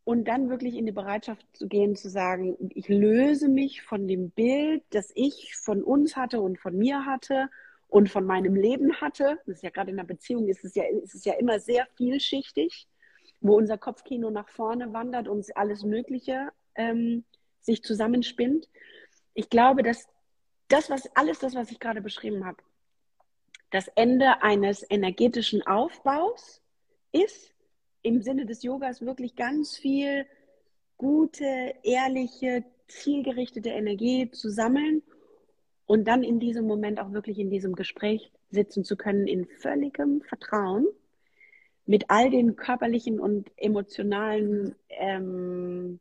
und dann wirklich in die Bereitschaft zu gehen, zu sagen, ich löse mich von dem Bild, das ich von uns hatte und von mir hatte und von meinem Leben hatte. Das ist ja gerade in einer Beziehung, ist es ja, ist es ja immer sehr vielschichtig, wo unser Kopfkino nach vorne wandert und alles Mögliche ähm, sich zusammenspinnt. Ich glaube, dass das, was alles das, was ich gerade beschrieben habe, das Ende eines energetischen Aufbaus ist, im Sinne des Yogas wirklich ganz viel gute, ehrliche, zielgerichtete Energie zu sammeln und dann in diesem Moment auch wirklich in diesem Gespräch sitzen zu können in völligem Vertrauen mit all den körperlichen und emotionalen ähm,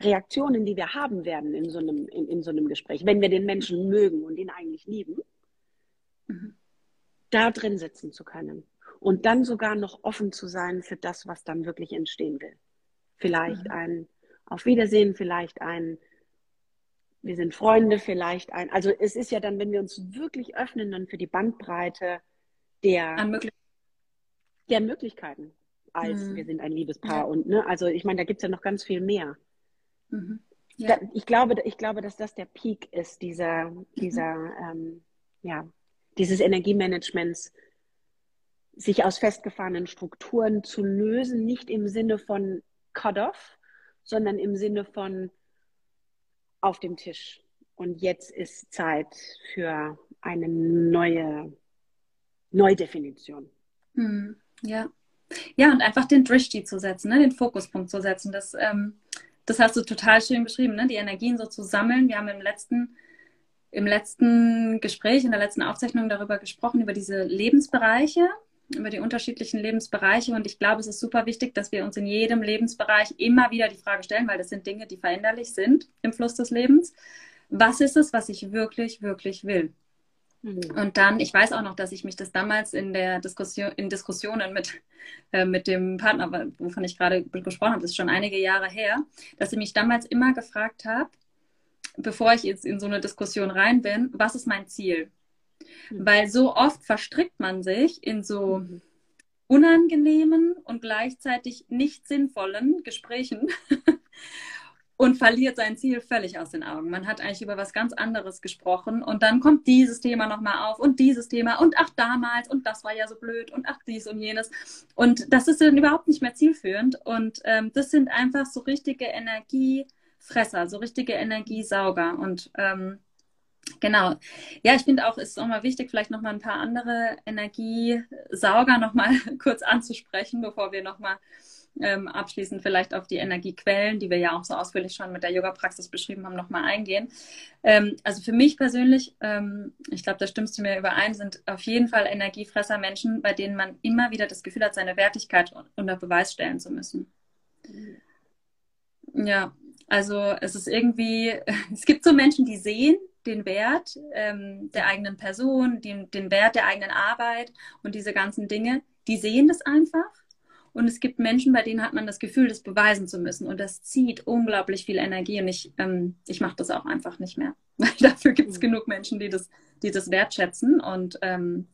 Reaktionen, die wir haben werden in so, einem, in, in so einem Gespräch, wenn wir den Menschen mögen und ihn eigentlich lieben, mhm. da drin sitzen zu können und dann sogar noch offen zu sein für das, was dann wirklich entstehen will. Vielleicht mhm. ein Auf Wiedersehen, vielleicht ein wir sind Freunde, vielleicht ein. Also es ist ja dann, wenn wir uns wirklich öffnen, dann für die Bandbreite der, Möglich der Möglichkeiten, als mhm. wir sind ein Liebespaar. Ja. Und ne, also ich meine, da gibt es ja noch ganz viel mehr. Mhm. Ja. Da, ich, glaube, ich glaube, dass das der Peak ist, dieser, dieser, mhm. ähm, ja, dieses Energiemanagements, sich aus festgefahrenen Strukturen zu lösen, nicht im Sinne von Cut-off, sondern im Sinne von auf dem Tisch. Und jetzt ist Zeit für eine neue Neudefinition.
Hm, ja. Ja, und einfach den Drishti zu setzen, ne? den Fokuspunkt zu setzen. Das, ähm, das hast du total schön beschrieben, ne? die Energien so zu sammeln. Wir haben im letzten, im letzten Gespräch, in der letzten Aufzeichnung darüber gesprochen, über diese Lebensbereiche, über die unterschiedlichen Lebensbereiche. Und ich glaube, es ist super wichtig, dass wir uns in jedem Lebensbereich immer wieder die Frage stellen, weil das sind Dinge, die veränderlich sind im Fluss des Lebens. Was ist es, was ich wirklich, wirklich will? Mhm. Und dann, ich weiß auch noch, dass ich mich das damals in der Diskussion, in Diskussionen mit, äh, mit dem Partner, wovon ich gerade gesprochen habe, das ist schon einige Jahre her, dass ich mich damals immer gefragt habe, bevor ich jetzt in so eine Diskussion rein bin, was ist mein Ziel? Mhm. Weil so oft verstrickt man sich in so mhm. unangenehmen und gleichzeitig nicht sinnvollen Gesprächen und verliert sein Ziel völlig aus den Augen. Man hat eigentlich über was ganz anderes gesprochen und dann kommt dieses Thema nochmal auf und dieses Thema und ach damals und das war ja so blöd und ach dies und jenes. Und das ist dann überhaupt nicht mehr zielführend und ähm, das sind einfach so richtige Energiefresser, so richtige Energiesauger und ähm, Genau. Ja, ich finde auch, es ist auch mal wichtig, vielleicht nochmal ein paar andere Energiesauger nochmal kurz anzusprechen, bevor wir nochmal ähm, abschließend vielleicht auf die Energiequellen, die wir ja auch so ausführlich schon mit der Yoga-Praxis beschrieben haben, nochmal eingehen. Ähm, also für mich persönlich, ähm, ich glaube, da stimmst du mir überein, sind auf jeden Fall Energiefresser Menschen, bei denen man immer wieder das Gefühl hat, seine Wertigkeit unter Beweis stellen zu müssen. Ja, also es ist irgendwie, es gibt so Menschen, die sehen den Wert ähm, der eigenen Person, den, den Wert der eigenen Arbeit und diese ganzen Dinge, die sehen das einfach und es gibt Menschen, bei denen hat man das Gefühl, das beweisen zu müssen. Und das zieht unglaublich viel Energie. Und ich, ähm, ich mache das auch einfach nicht mehr. Weil dafür gibt es mhm. genug Menschen, die das, die das wertschätzen. Und ähm,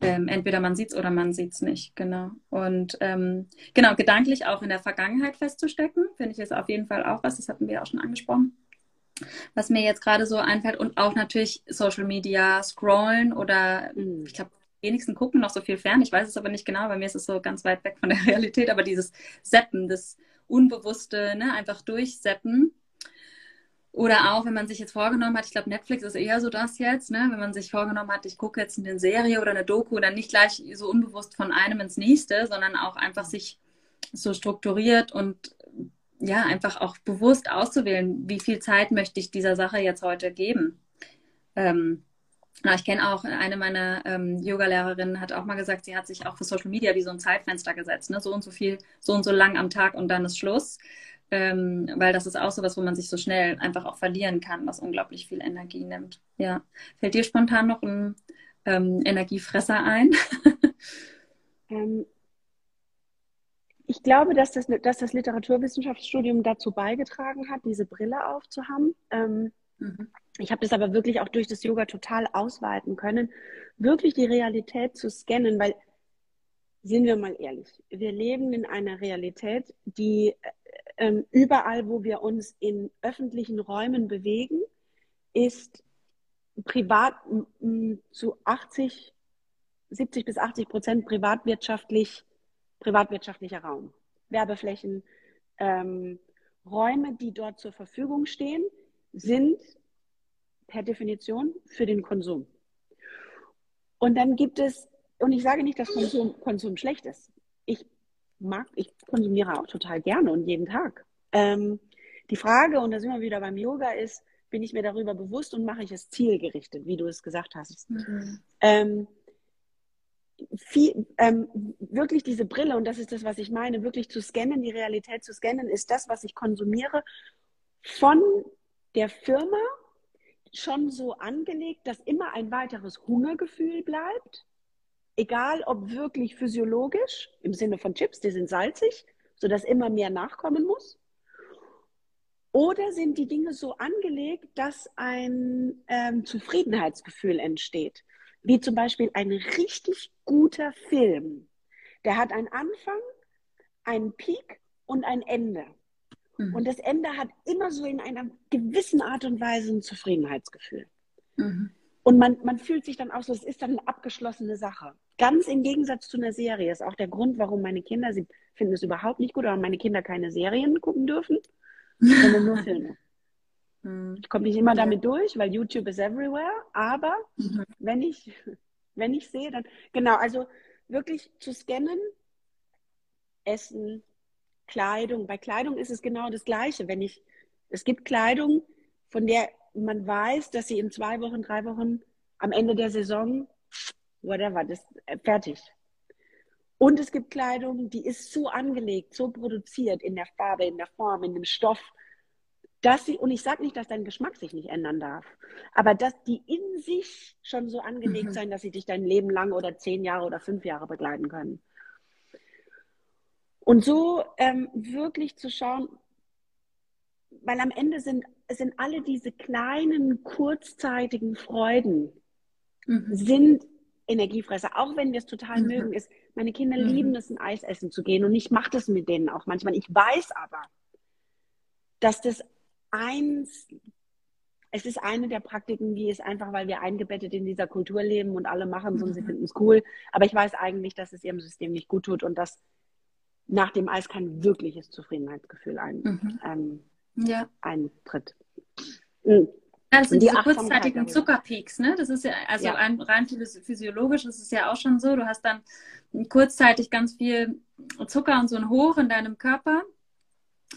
ähm, entweder man sieht es oder man sieht es nicht. Genau. Und ähm, genau, gedanklich auch in der Vergangenheit festzustecken, finde ich ist auf jeden Fall auch was. Das hatten wir auch schon angesprochen was mir jetzt gerade so einfällt und auch natürlich Social Media scrollen oder mhm. ich glaube wenigsten gucken noch so viel fern. Ich weiß es aber nicht genau, bei mir ist es so ganz weit weg von der Realität. Aber dieses Seppen, das Unbewusste, ne, einfach durchseppen. Oder auch, wenn man sich jetzt vorgenommen hat, ich glaube, Netflix ist eher so das jetzt, ne? wenn man sich vorgenommen hat, ich gucke jetzt eine Serie oder eine Doku, dann nicht gleich so unbewusst von einem ins nächste, sondern auch einfach sich so strukturiert und ja, einfach auch bewusst auszuwählen, wie viel Zeit möchte ich dieser Sache jetzt heute geben. Ähm, ich kenne auch eine meiner ähm, Yoga-Lehrerinnen hat auch mal gesagt, sie hat sich auch für Social Media wie so ein Zeitfenster gesetzt, ne? so und so viel, so und so lang am Tag und dann ist Schluss. Ähm, weil das ist auch so was, wo man sich so schnell einfach auch verlieren kann, was unglaublich viel Energie nimmt. Ja. Fällt dir spontan noch ein ähm, Energiefresser ein?
ähm, ich glaube, dass das, dass das Literaturwissenschaftsstudium dazu beigetragen hat, diese Brille aufzuhaben. Ähm, mhm. Ich habe das aber wirklich auch durch das Yoga total ausweiten können, wirklich die Realität zu scannen, weil, sind wir mal ehrlich, wir leben in einer Realität, die äh, äh, überall, wo wir uns in öffentlichen Räumen bewegen, ist privat zu 80, 70 bis 80 Prozent privatwirtschaftlich, privatwirtschaftlicher Raum. Werbeflächen, ähm, Räume, die dort zur Verfügung stehen, sind per Definition für den Konsum. Und dann gibt es, und ich sage nicht, dass Konsum, Konsum schlecht ist. Ich mag, ich konsumiere auch total gerne und jeden Tag. Ähm, die Frage, und da sind wir wieder beim Yoga, ist, bin ich mir darüber bewusst und mache ich es zielgerichtet, wie du es gesagt hast. Mhm. Ähm, viel, ähm, wirklich diese Brille, und das ist das, was ich meine, wirklich zu scannen, die Realität zu scannen, ist das, was ich konsumiere, von der Firma schon so angelegt, dass immer ein weiteres Hungergefühl bleibt, egal ob wirklich physiologisch, im Sinne von Chips, die sind salzig, sodass immer mehr nachkommen muss. Oder sind die Dinge so angelegt, dass ein ähm, Zufriedenheitsgefühl entsteht? Wie zum Beispiel ein richtig guter Film. Der hat einen Anfang, einen Peak und ein Ende. Mhm. Und das Ende hat immer so in einer gewissen Art und Weise ein Zufriedenheitsgefühl. Mhm. Und man, man fühlt sich dann auch so, es ist dann eine abgeschlossene Sache. ganz im Gegensatz zu einer Serie. Ist auch der Grund, warum meine Kinder, sie finden es überhaupt nicht gut, aber meine Kinder keine Serien gucken dürfen, sondern nur Filme. Hm. Ich komme nicht immer damit durch, weil YouTube ist everywhere, aber mhm. wenn ich, wenn ich sehe, dann, genau, also wirklich zu scannen, Essen, Kleidung. Bei Kleidung ist es genau das Gleiche. Wenn ich, es gibt Kleidung, von der man weiß, dass sie in zwei Wochen, drei Wochen am Ende der Saison, whatever, das äh, fertig. Und es gibt Kleidung, die ist so angelegt, so produziert in der Farbe, in der Form, in dem Stoff, dass sie, und ich sage nicht, dass dein Geschmack sich nicht ändern darf, aber dass die in sich schon so angelegt mhm. sein, dass sie dich dein Leben lang oder zehn Jahre oder fünf Jahre begleiten können. Und so ähm, wirklich zu schauen, weil am Ende sind, sind alle diese kleinen, kurzzeitigen Freuden, mhm. sind Energiefresser, auch wenn wir es total mhm. mögen, ist, meine Kinder mhm. lieben es, ein Eis essen zu gehen und ich mache das mit denen auch manchmal. Ich weiß aber, dass das eins, es ist eine der Praktiken, die ist einfach, weil wir eingebettet in dieser Kultur leben und alle machen es und sie mhm. finden es cool. Aber ich weiß eigentlich, dass es ihrem System nicht gut tut und dass nach dem Eis kein wirkliches Zufriedenheitsgefühl ein, mhm. ähm, ja. eintritt.
Mhm. Ja, das sind die diese kurzzeitigen Zuckerpeaks, ne? Das ist ja, also ja. rein physiologisch ist es ja auch schon so. Du hast dann kurzzeitig ganz viel Zucker und so ein Hoch in deinem Körper.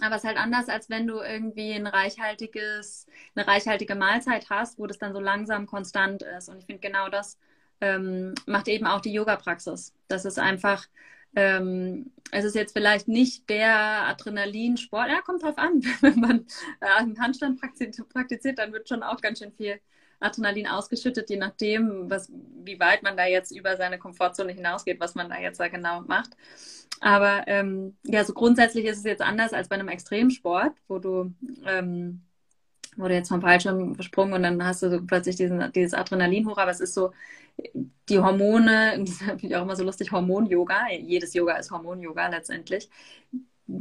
Aber es ist halt anders, als wenn du irgendwie ein reichhaltiges, eine reichhaltige Mahlzeit hast, wo das dann so langsam konstant ist. Und ich finde genau das ähm, macht eben auch die Yoga-Praxis. Das ist einfach ähm, es ist jetzt vielleicht nicht der Adrenalinsport, ja, kommt drauf an. Wenn man äh, einen Handstand praktiziert, dann wird schon auch ganz schön viel Adrenalin ausgeschüttet, je nachdem, was, wie weit man da jetzt über seine Komfortzone hinausgeht, was man da jetzt da genau macht. Aber ähm, ja, so grundsätzlich ist es jetzt anders als bei einem Extremsport, wo du ähm, wurde jetzt vom Fallschirm gesprungen und dann hast du so plötzlich diesen, dieses Adrenalin hoch, aber es ist so, die Hormone, das ist natürlich auch immer so lustig, Hormon-Yoga, jedes Yoga ist Hormon-Yoga letztendlich,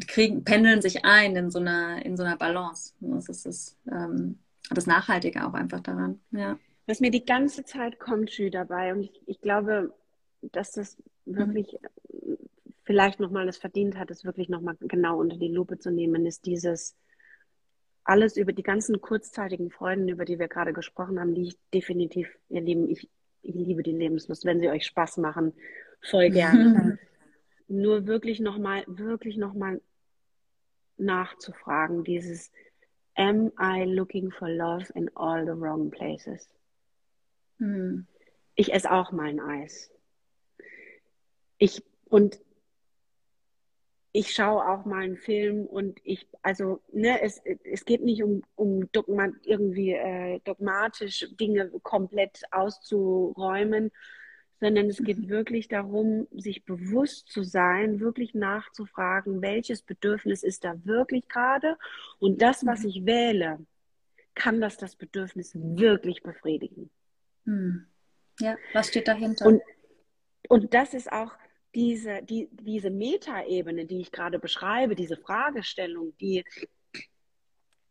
kriegen, pendeln sich ein in so einer, in so einer Balance. Das ist das, ähm, das Nachhaltige auch einfach daran, ja.
Was mir die ganze Zeit kommt, Schü, dabei, und ich, ich glaube, dass das wirklich mhm. vielleicht nochmal es verdient hat, es wirklich nochmal genau unter die Lupe zu nehmen, ist dieses, alles über die ganzen kurzzeitigen Freuden, über die wir gerade gesprochen haben, die ich definitiv, ihr Lieben, ich, ich liebe die Lebenslust, wenn sie euch Spaß machen, voll gerne. Nur wirklich nochmal, wirklich nochmal nachzufragen, dieses Am I looking for love in all the wrong places? Mhm. Ich esse auch mal ein Eis. Ich, und ich schaue auch mal einen Film und ich, also, ne, es, es geht nicht um, um Dogma, irgendwie äh, dogmatisch Dinge komplett auszuräumen, sondern es geht wirklich darum, sich bewusst zu sein, wirklich nachzufragen, welches Bedürfnis ist da wirklich gerade und das, was mhm. ich wähle, kann das das Bedürfnis wirklich befriedigen.
Hm. Ja, was steht dahinter?
Und, und das ist auch, diese, die, diese Metaebene, die ich gerade beschreibe, diese Fragestellung, die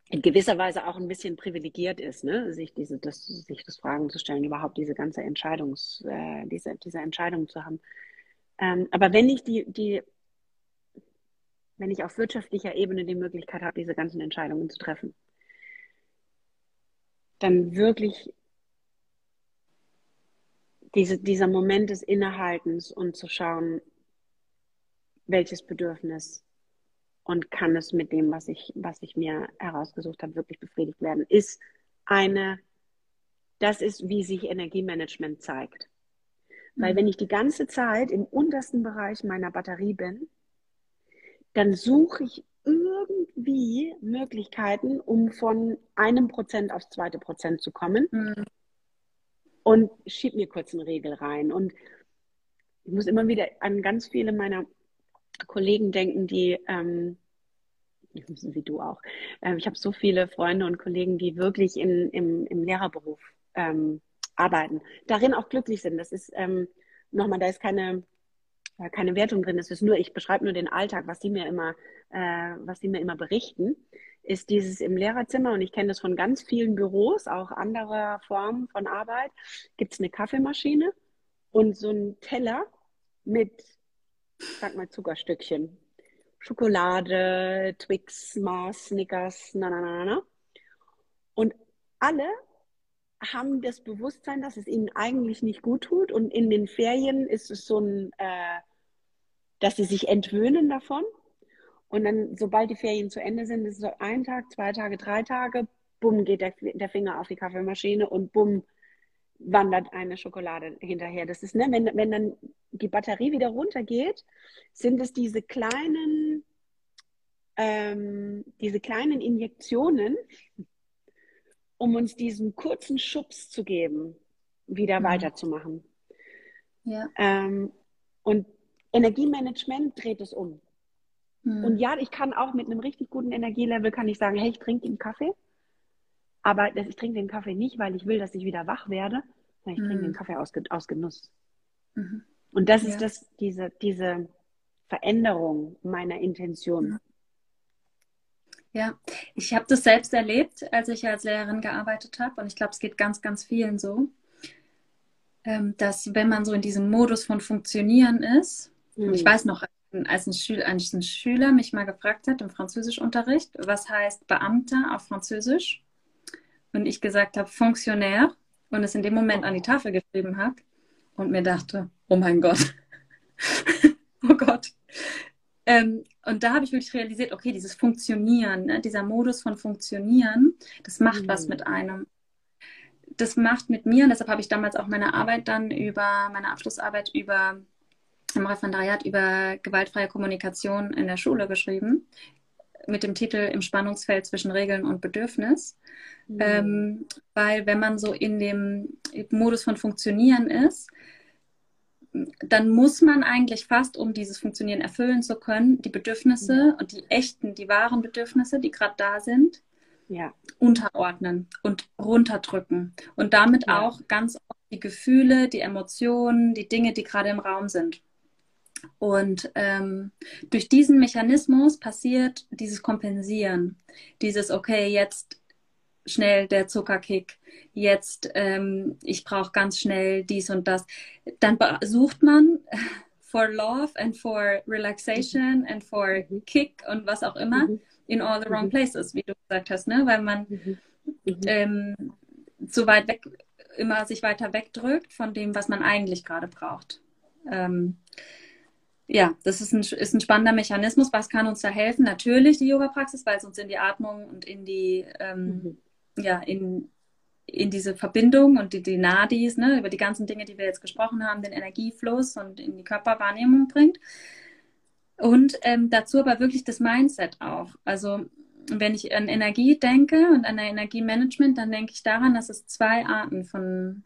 in gewisser Weise auch ein bisschen privilegiert ist, ne? sich, diese, das, sich das Fragen zu stellen, überhaupt diese ganze Entscheidungs, äh, diese, diese Entscheidung zu haben. Ähm, aber wenn ich die, die, wenn ich auf wirtschaftlicher Ebene die Möglichkeit habe, diese ganzen Entscheidungen zu treffen, dann wirklich diese, dieser Moment des Innehaltens und zu schauen, welches Bedürfnis und kann es mit dem, was ich, was ich mir herausgesucht habe, wirklich befriedigt werden, ist eine, das ist, wie sich Energiemanagement zeigt. Weil mhm. wenn ich die ganze Zeit im untersten Bereich meiner Batterie bin, dann suche ich irgendwie Möglichkeiten, um von einem Prozent aufs zweite Prozent zu kommen. Mhm und schieb mir kurz eine Regel rein. Und ich muss immer wieder an ganz viele meiner Kollegen denken, die, ähm, wie du auch, ähm, ich habe so viele Freunde und Kollegen, die wirklich in, im, im Lehrerberuf ähm, arbeiten, darin auch glücklich sind. Das ist ähm, nochmal, da ist keine, keine Wertung drin. Es ist nur, ich beschreibe nur den Alltag, was die mir immer, äh, was die mir immer berichten ist dieses im Lehrerzimmer, und ich kenne das von ganz vielen Büros, auch anderer Formen von Arbeit, gibt es eine Kaffeemaschine und so ein Teller mit, sag mal, Zuckerstückchen. Schokolade, Twix, Mars, Snickers, na, na, na, na. Und alle haben das Bewusstsein, dass es ihnen eigentlich nicht gut tut. Und in den Ferien ist es so ein, äh, dass sie sich entwöhnen davon. Und dann, sobald die Ferien zu Ende sind, ist es so ein Tag, zwei Tage, drei Tage, bumm, geht der, der Finger auf die Kaffeemaschine und bumm, wandert eine Schokolade hinterher. Das ist, ne, wenn, wenn dann die Batterie wieder runtergeht, sind es diese kleinen, ähm, diese kleinen Injektionen, um uns diesen kurzen Schubs zu geben, wieder mhm. weiterzumachen. Ja. Ähm, und Energiemanagement dreht es um. Mhm. Und ja, ich kann auch mit einem richtig guten Energielevel kann ich sagen, hey, ich trinke den Kaffee. Aber ich trinke den Kaffee nicht, weil ich will, dass ich wieder wach werde, sondern ich mhm. trinke den Kaffee aus, aus Genuss. Mhm. Und das ist ja. das, diese, diese Veränderung meiner Intention.
Ja, ich habe das selbst erlebt, als ich als Lehrerin gearbeitet habe. Und ich glaube, es geht ganz, ganz vielen so, ähm, dass wenn man so in diesem Modus von Funktionieren ist, mhm. ich weiß noch, als ein, Schüler, als ein Schüler mich mal gefragt hat im Französischunterricht, was heißt Beamter auf Französisch? Und ich gesagt habe, Funktionär und es in dem Moment an die Tafel geschrieben habe und mir dachte, oh mein Gott, oh Gott. Ähm, und da habe ich wirklich realisiert, okay, dieses Funktionieren, ne, dieser Modus von Funktionieren, das macht mhm. was mit einem. Das macht mit mir, und deshalb habe ich damals auch meine Arbeit dann über, meine Abschlussarbeit über im Referendariat über gewaltfreie Kommunikation in der Schule geschrieben, mit dem Titel Im Spannungsfeld zwischen Regeln und Bedürfnis. Mhm. Ähm, weil wenn man so in dem Modus von Funktionieren ist, dann muss man eigentlich fast, um dieses Funktionieren erfüllen zu können, die Bedürfnisse mhm. und die echten, die wahren Bedürfnisse, die gerade da sind, ja. unterordnen und runterdrücken. Und damit ja. auch ganz oft die Gefühle, die Emotionen, die Dinge, die gerade im Raum sind. Und ähm, durch diesen Mechanismus passiert dieses Kompensieren, dieses, okay, jetzt schnell der Zuckerkick, jetzt ähm, ich brauche ganz schnell dies und das. Dann sucht man for love and for relaxation and for mhm. kick und was auch immer mhm. in all the wrong mhm. places, wie du gesagt hast, ne? weil man mhm. mhm. ähm, so weit weg, immer sich weiter wegdrückt von dem, was man eigentlich gerade braucht. Ähm, ja, das ist ein, ist ein spannender Mechanismus. Was kann uns da helfen? Natürlich die Yoga-Praxis, weil es uns in die Atmung und in die, ähm, mhm. Ja, in, in diese Verbindung und die, die Nadis, ne, über die ganzen Dinge, die wir jetzt gesprochen haben, den Energiefluss und in die Körperwahrnehmung bringt. Und ähm, dazu aber wirklich das Mindset auch. Also wenn ich an Energie denke und an Energiemanagement, dann denke ich daran, dass es zwei Arten von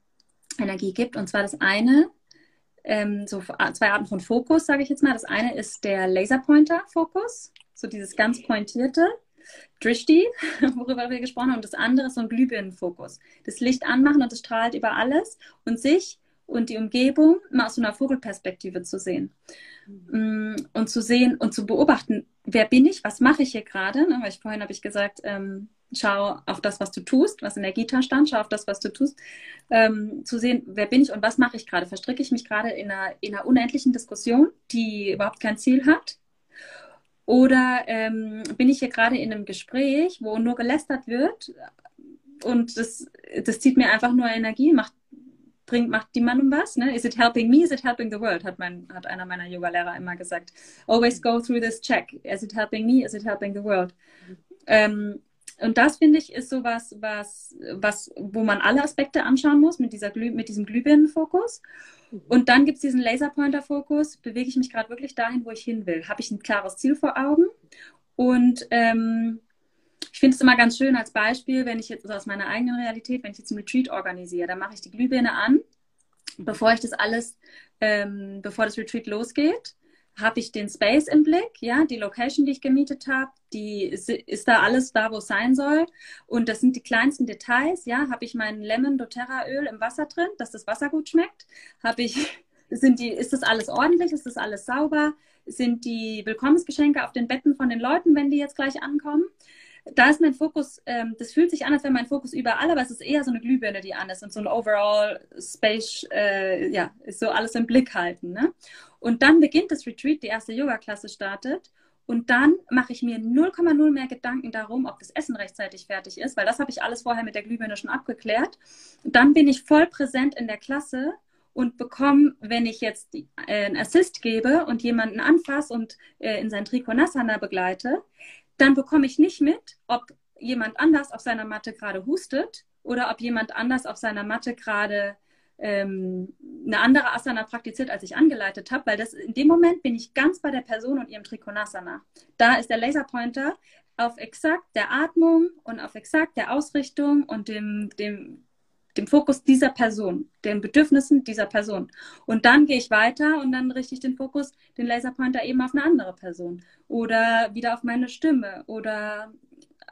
Energie gibt. Und zwar das eine ähm, so zwei Arten von Fokus, sage ich jetzt mal. Das eine ist der Laserpointer-Fokus, so dieses ganz pointierte, Drishti, worüber wir gesprochen haben. Und das andere ist so ein Glühbirnenfokus. Das Licht anmachen und es strahlt über alles und sich und die Umgebung mal aus so einer Vogelperspektive zu sehen. Mhm. Und zu sehen und zu beobachten, wer bin ich, was mache ich hier gerade? Ne? Weil ich vorhin habe ich gesagt, ähm, schau auf das, was du tust, was in der Gita stand, schau auf das, was du tust, ähm, zu sehen, wer bin ich und was mache ich gerade. Verstricke ich mich gerade in einer, in einer unendlichen Diskussion, die überhaupt kein Ziel hat? Oder ähm, bin ich hier gerade in einem Gespräch, wo nur gelästert wird und das, das zieht mir einfach nur Energie, macht, bringt, macht die Mann um was? Ne? Is it helping me? Is it helping the world? Hat, mein, hat einer meiner Yoga-Lehrer immer gesagt. Always go through this check. Is it helping me? Is it helping the world? Ähm, und das finde ich ist so was, was, was, wo man alle Aspekte anschauen muss mit, dieser Glüh, mit diesem Glühbirnenfokus. Mhm. Und dann gibt es diesen Laserpointer-Fokus. Bewege ich mich gerade wirklich dahin, wo ich hin will? Habe ich ein klares Ziel vor Augen? Und ähm, ich finde es immer ganz schön als Beispiel, wenn ich jetzt also aus meiner eigenen Realität, wenn ich jetzt ein Retreat organisiere, dann mache ich die Glühbirne an, bevor ich das alles, ähm, bevor das Retreat losgeht habe ich den Space im Blick, ja, die Location, die ich gemietet habe, die ist, ist, da alles da, wo es sein soll. Und das sind die kleinsten Details, ja, habe ich mein Lemon doTERRA Öl im Wasser drin, dass das Wasser gut schmeckt? Habe ich, sind die, ist das alles ordentlich? Ist das alles sauber? Sind die Willkommensgeschenke auf den Betten von den Leuten, wenn die jetzt gleich ankommen? Da ist mein Fokus, ähm, das fühlt sich an, als wäre mein Fokus überall, aber es ist eher so eine Glühbirne, die an ist und so ein Overall Space, äh, ja, ist so alles im Blick halten. Ne? Und dann beginnt das Retreat, die erste Yoga-Klasse startet. Und dann mache ich mir 0,0 mehr Gedanken darum, ob das Essen rechtzeitig fertig ist, weil das habe ich alles vorher mit der Glühbirne schon abgeklärt. Und dann bin ich voll präsent in der Klasse und bekomme, wenn ich jetzt äh, einen Assist gebe und jemanden anfasse und äh, in sein Trikonasana begleite, dann bekomme ich nicht mit, ob jemand anders auf seiner Matte gerade hustet oder ob jemand anders auf seiner Matte gerade ähm, eine andere Asana praktiziert, als ich angeleitet habe, weil das in dem Moment bin ich ganz bei der Person und ihrem Trikonasana. Da ist der Laserpointer auf exakt der Atmung und auf exakt der Ausrichtung und dem, dem, dem Fokus dieser Person, den Bedürfnissen dieser Person. Und dann gehe ich weiter und dann richte ich den Fokus, den Laserpointer eben auf eine andere Person oder wieder auf meine Stimme oder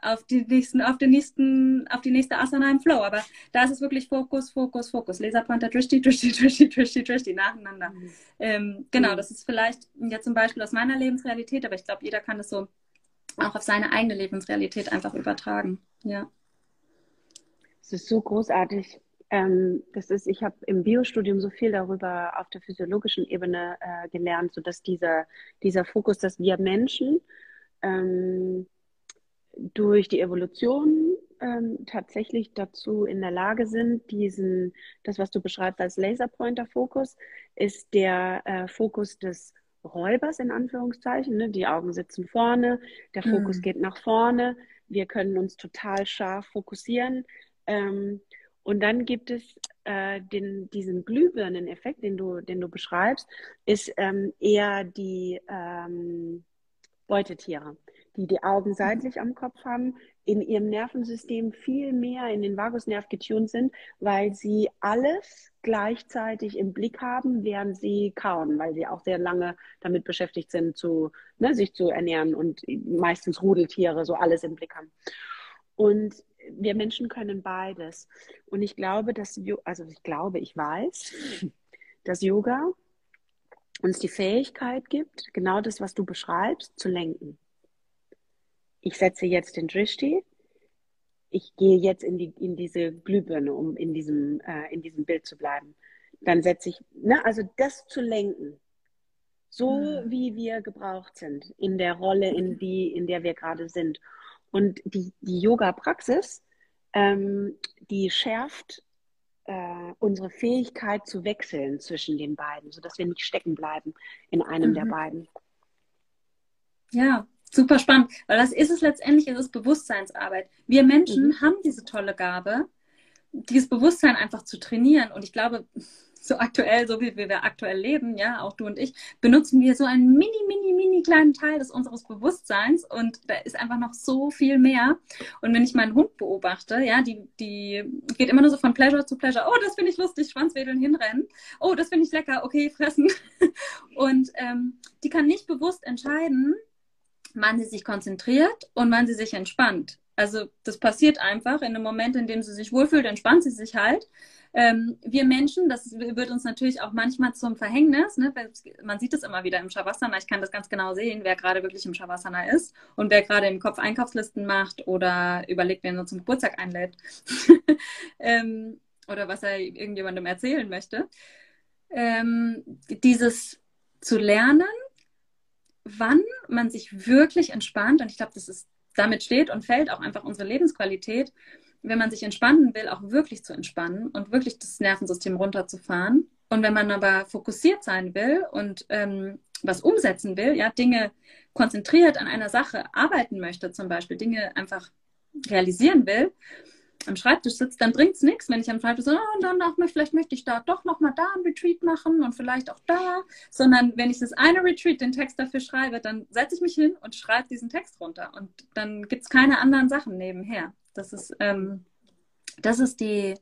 auf die nächsten, auf den nächsten, auf die nächste Asana im Flow. Aber da ist es wirklich Fokus, Fokus, Fokus. Laserpointer, Drishti, Drishti, Drishti, Drishti, Drishti, nacheinander. Mhm. Ähm, genau, das ist vielleicht jetzt zum Beispiel aus meiner Lebensrealität, aber ich glaube, jeder kann das so auch auf seine eigene Lebensrealität einfach übertragen. Ja.
Es ist so großartig. Ähm, das ist, ich habe im Biostudium so viel darüber auf der physiologischen Ebene äh, gelernt, sodass dieser, dieser Fokus, dass wir Menschen ähm, durch die Evolution ähm, tatsächlich dazu in der Lage sind, diesen, das, was du beschreibst als Laserpointer-Fokus, ist der äh, Fokus des Räubers in Anführungszeichen. Ne? Die Augen sitzen vorne, der Fokus mhm. geht nach vorne, wir können uns total scharf fokussieren. Ähm, und dann gibt es äh, den, diesen Glühbirnen-Effekt, den du, den du beschreibst, ist ähm, eher die ähm, Beutetiere, die die Augen seitlich am Kopf haben, in ihrem Nervensystem viel mehr in den Vagusnerv getunt sind, weil sie alles gleichzeitig im Blick haben, während sie kauen, weil sie auch sehr lange damit beschäftigt sind, zu, ne, sich zu ernähren und meistens Rudeltiere so alles im Blick haben. Und wir Menschen können beides. Und ich glaube, dass, also ich glaube, ich weiß, dass Yoga uns die Fähigkeit gibt, genau das, was du beschreibst, zu lenken. Ich setze jetzt den Drishti, ich gehe jetzt in, die, in diese Glühbirne, um in diesem, äh, in diesem Bild zu bleiben. Dann setze ich, ne, also das zu lenken, so mhm. wie wir gebraucht sind, in der Rolle, in, die, in der wir gerade sind. Und die, die Yoga-Praxis, ähm, die schärft äh, unsere Fähigkeit zu wechseln zwischen den beiden, sodass wir nicht stecken bleiben in einem mhm. der beiden.
Ja, super spannend, weil das ist es letztendlich, es ist Bewusstseinsarbeit. Wir Menschen mhm. haben diese tolle Gabe, dieses Bewusstsein einfach zu trainieren. Und ich glaube, so aktuell, so wie wir aktuell leben, ja, auch du und ich, benutzen wir so einen mini, mini, mini kleinen Teil des unseres Bewusstseins und da ist einfach noch so viel mehr. Und wenn ich meinen Hund beobachte, ja, die, die geht immer nur so von Pleasure zu Pleasure. Oh, das finde ich lustig, Schwanzwedeln hinrennen. Oh, das finde ich lecker, okay, fressen. Und ähm, die kann nicht bewusst entscheiden, wann sie sich konzentriert und wann sie sich entspannt. Also das passiert einfach in dem Moment, in dem sie sich wohlfühlt, entspannt sie sich halt. Ähm, wir Menschen, das wird uns natürlich auch manchmal zum Verhängnis. Ne? Man sieht es immer wieder im Shavasana. Ich kann das ganz genau sehen, wer gerade wirklich im Shavasana ist und wer gerade im Kopf Einkaufslisten macht oder überlegt, wen er zum Geburtstag einlädt ähm, oder was er irgendjemandem erzählen möchte. Ähm, dieses zu lernen, wann man sich wirklich entspannt, und ich glaube, das ist damit steht und fällt auch einfach unsere Lebensqualität, wenn man sich entspannen will, auch wirklich zu entspannen und wirklich das Nervensystem runterzufahren. Und wenn man aber fokussiert sein will und ähm, was umsetzen will, ja, Dinge konzentriert an einer Sache arbeiten möchte, zum Beispiel Dinge einfach realisieren will, am Schreibtisch sitzt, dann bringt es nichts, wenn ich am Schreibtisch so, oh, dann auch, vielleicht möchte ich da doch nochmal da ein Retreat machen und vielleicht auch da, sondern wenn ich das eine Retreat, den Text dafür schreibe, dann setze ich mich hin und schreibe diesen Text runter und dann gibt es keine anderen Sachen nebenher. Das ist, ähm, das ist die,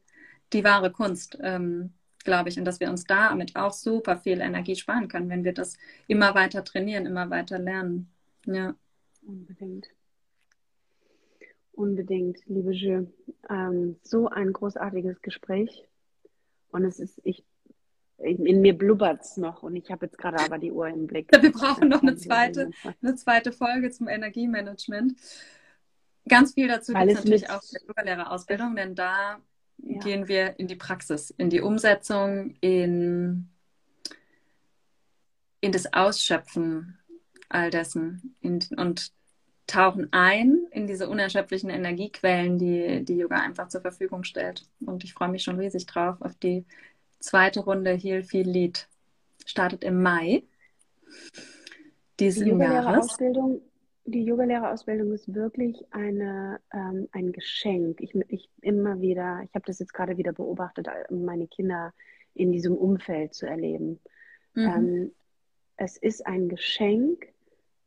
die wahre Kunst, ähm, glaube ich. Und dass wir uns damit auch super viel Energie sparen können, wenn wir das immer weiter trainieren, immer weiter lernen. Ja.
Unbedingt. Unbedingt, liebe Je. Ähm, so ein großartiges Gespräch. Und es ist, ich, in mir blubbert es noch und ich habe jetzt gerade aber die Uhr im Blick.
Wir brauchen noch eine zweite, eine zweite Folge zum Energiemanagement. Ganz viel dazu gibt es natürlich auch der Yogalehrerausbildung, denn da ja. gehen wir in die Praxis, in die Umsetzung, in, in das Ausschöpfen all dessen in, und tauchen ein in diese unerschöpflichen Energiequellen, die die Yoga einfach zur Verfügung stellt. Und ich freue mich schon riesig drauf auf die zweite Runde Heal Feel Lead. Startet im Mai
diesen die Jahres. Die Yogalehrerausbildung ist wirklich eine, ähm, ein Geschenk. Ich, ich immer wieder, ich habe das jetzt gerade wieder beobachtet, meine Kinder in diesem Umfeld zu erleben. Mhm. Ähm, es ist ein Geschenk,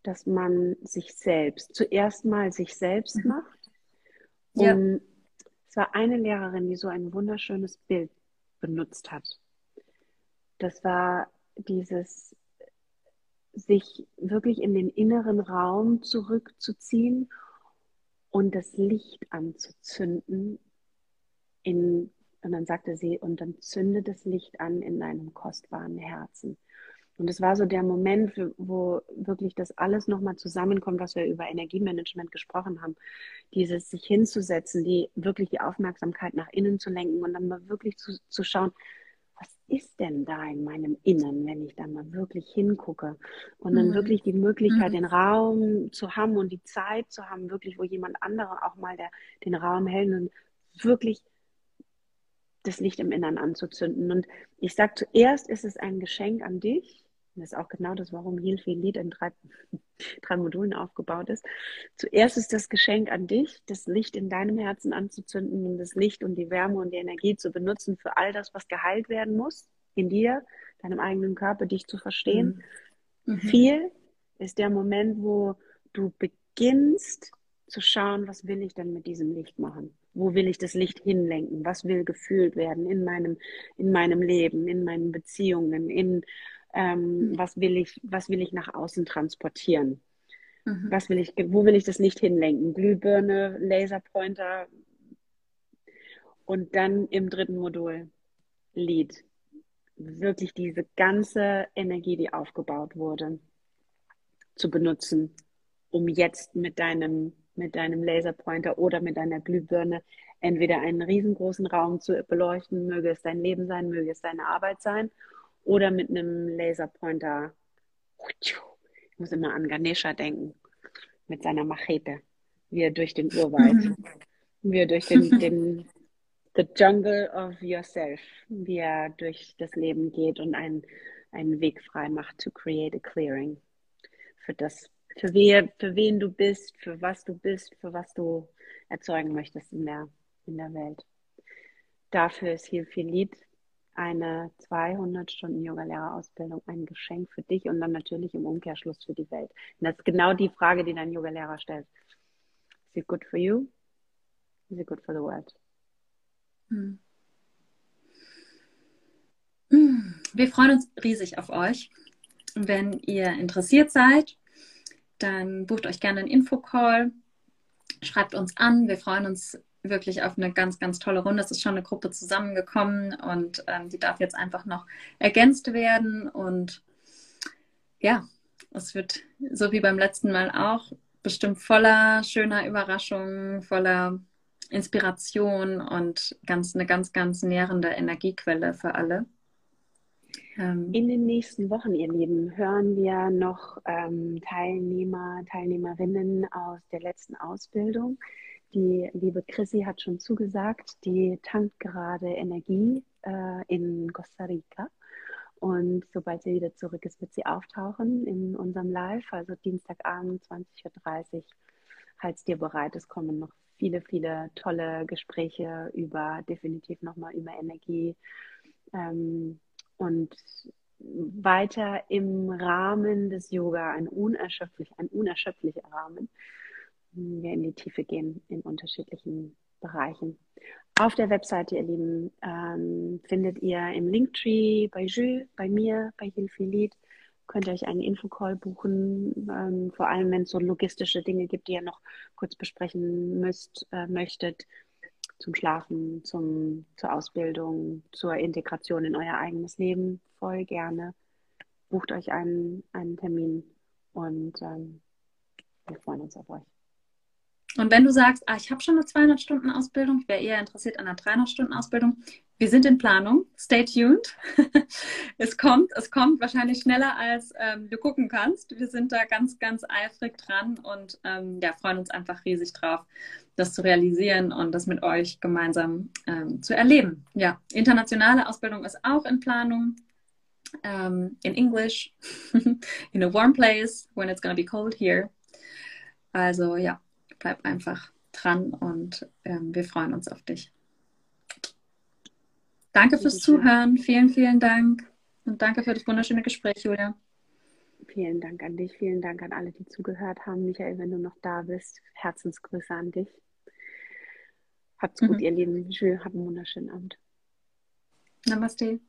dass man sich selbst, zuerst mal sich selbst mhm. macht. Ja. es war eine Lehrerin, die so ein wunderschönes Bild benutzt hat. Das war dieses sich wirklich in den inneren Raum zurückzuziehen und das Licht anzuzünden. In, und dann sagte sie, und dann zünde das Licht an in deinem kostbaren Herzen. Und es war so der Moment, wo wirklich das alles nochmal zusammenkommt, was wir über Energiemanagement gesprochen haben. Dieses sich hinzusetzen, die wirklich die Aufmerksamkeit nach innen zu lenken und dann mal wirklich zu, zu schauen, was ist denn da in meinem Innern, wenn ich da mal wirklich hingucke und dann mhm. wirklich die Möglichkeit, mhm. den Raum zu haben und die Zeit zu haben, wirklich, wo jemand anderer auch mal der, den Raum hält und wirklich das Licht im Innern anzuzünden. Und ich sage zuerst ist es ein Geschenk an dich. Das ist auch genau das, warum Heal Feel Lead in drei, drei Modulen aufgebaut ist. Zuerst ist das Geschenk an dich, das Licht in deinem Herzen anzuzünden und das Licht und die Wärme und die Energie zu benutzen für all das, was geheilt werden muss in dir, deinem eigenen Körper, dich zu verstehen. Mhm. Viel ist der Moment, wo du beginnst zu schauen, was will ich denn mit diesem Licht machen? Wo will ich das Licht hinlenken? Was will gefühlt werden in meinem, in meinem Leben, in meinen Beziehungen, in ähm, mhm. was will ich, was will ich nach außen transportieren? Mhm. Was will ich, wo will ich das Licht hinlenken? Glühbirne, Laserpointer und dann im dritten Modul Lied. Wirklich diese ganze Energie, die aufgebaut wurde, zu benutzen, um jetzt mit deinem mit deinem Laserpointer oder mit deiner Glühbirne entweder einen riesengroßen Raum zu beleuchten, möge es dein Leben sein, möge es deine Arbeit sein, oder mit einem Laserpointer. Ich muss immer an Ganesha denken, mit seiner Machete, wie er durch den Urwald, wie er durch den, den the jungle of yourself, wie er durch das Leben geht und einen, einen Weg frei macht to create a clearing. Für das, für, wer, für wen du bist, für was du bist, für was du erzeugen möchtest in der, in der Welt. Dafür ist hier viel Lied eine 200 Stunden Yogalehrerausbildung ein Geschenk für dich und dann natürlich im Umkehrschluss für die Welt. Und das ist genau die Frage, die dein Yogalehrer stellt. Is it good for you? Is it good for the world? Hm.
hm. Wir freuen uns riesig auf euch. Wenn ihr interessiert seid, dann bucht euch gerne einen Infocall, schreibt uns an. Wir freuen uns wirklich auf eine ganz, ganz tolle Runde. Es ist schon eine Gruppe zusammengekommen und ähm, die darf jetzt einfach noch ergänzt werden. Und ja, es wird so wie beim letzten Mal auch bestimmt voller schöner Überraschungen, voller Inspiration und ganz, eine ganz, ganz nährende Energiequelle für alle.
Ähm, In den nächsten Wochen, ihr Lieben, hören wir noch ähm, Teilnehmer, Teilnehmerinnen aus der letzten Ausbildung. Die liebe Chrissy hat schon zugesagt, die tankt gerade Energie äh, in Costa Rica. Und sobald sie wieder zurück ist, wird sie auftauchen in unserem Live, also Dienstagabend 20.30 Uhr. Halt's dir bereit, es kommen noch viele, viele tolle Gespräche über, definitiv nochmal über Energie. Ähm, und weiter im Rahmen des Yoga, ein unerschöpflich, ein unerschöpflicher Rahmen, wir in die Tiefe gehen in unterschiedlichen Bereichen. Auf der Webseite, ihr Lieben, ähm, findet ihr im Linktree bei Jules, bei mir, bei Hilfilit, könnt ihr euch einen Infocall buchen, ähm, vor allem wenn es so logistische Dinge gibt, die ihr noch kurz besprechen müsst, äh, möchtet, zum Schlafen, zum, zur Ausbildung, zur Integration in euer eigenes Leben, voll gerne. Bucht euch einen, einen Termin und ähm, wir freuen uns auf euch.
Und wenn du sagst, ah, ich habe schon eine 200-Stunden-Ausbildung, ich wäre eher interessiert an einer 300-Stunden-Ausbildung, wir sind in Planung. Stay tuned. es kommt, es kommt wahrscheinlich schneller, als ähm, du gucken kannst. Wir sind da ganz, ganz eifrig dran und ähm, ja, freuen uns einfach riesig drauf, das zu realisieren und das mit euch gemeinsam ähm, zu erleben. Ja, internationale Ausbildung ist auch in Planung. Um, in English, in a warm place when it's going to be cold here. Also ja, bleib einfach dran und ähm, wir freuen uns auf dich. Danke fürs Zuhören. Vielen, vielen Dank. Und danke für das wunderschöne Gespräch, Julia.
Vielen Dank an dich. Vielen Dank an alle, die zugehört haben. Michael, wenn du noch da bist, Herzensgrüße an dich. Habt's gut, mhm. ihr Lieben. Habt einen wunderschönen Abend.
Namaste.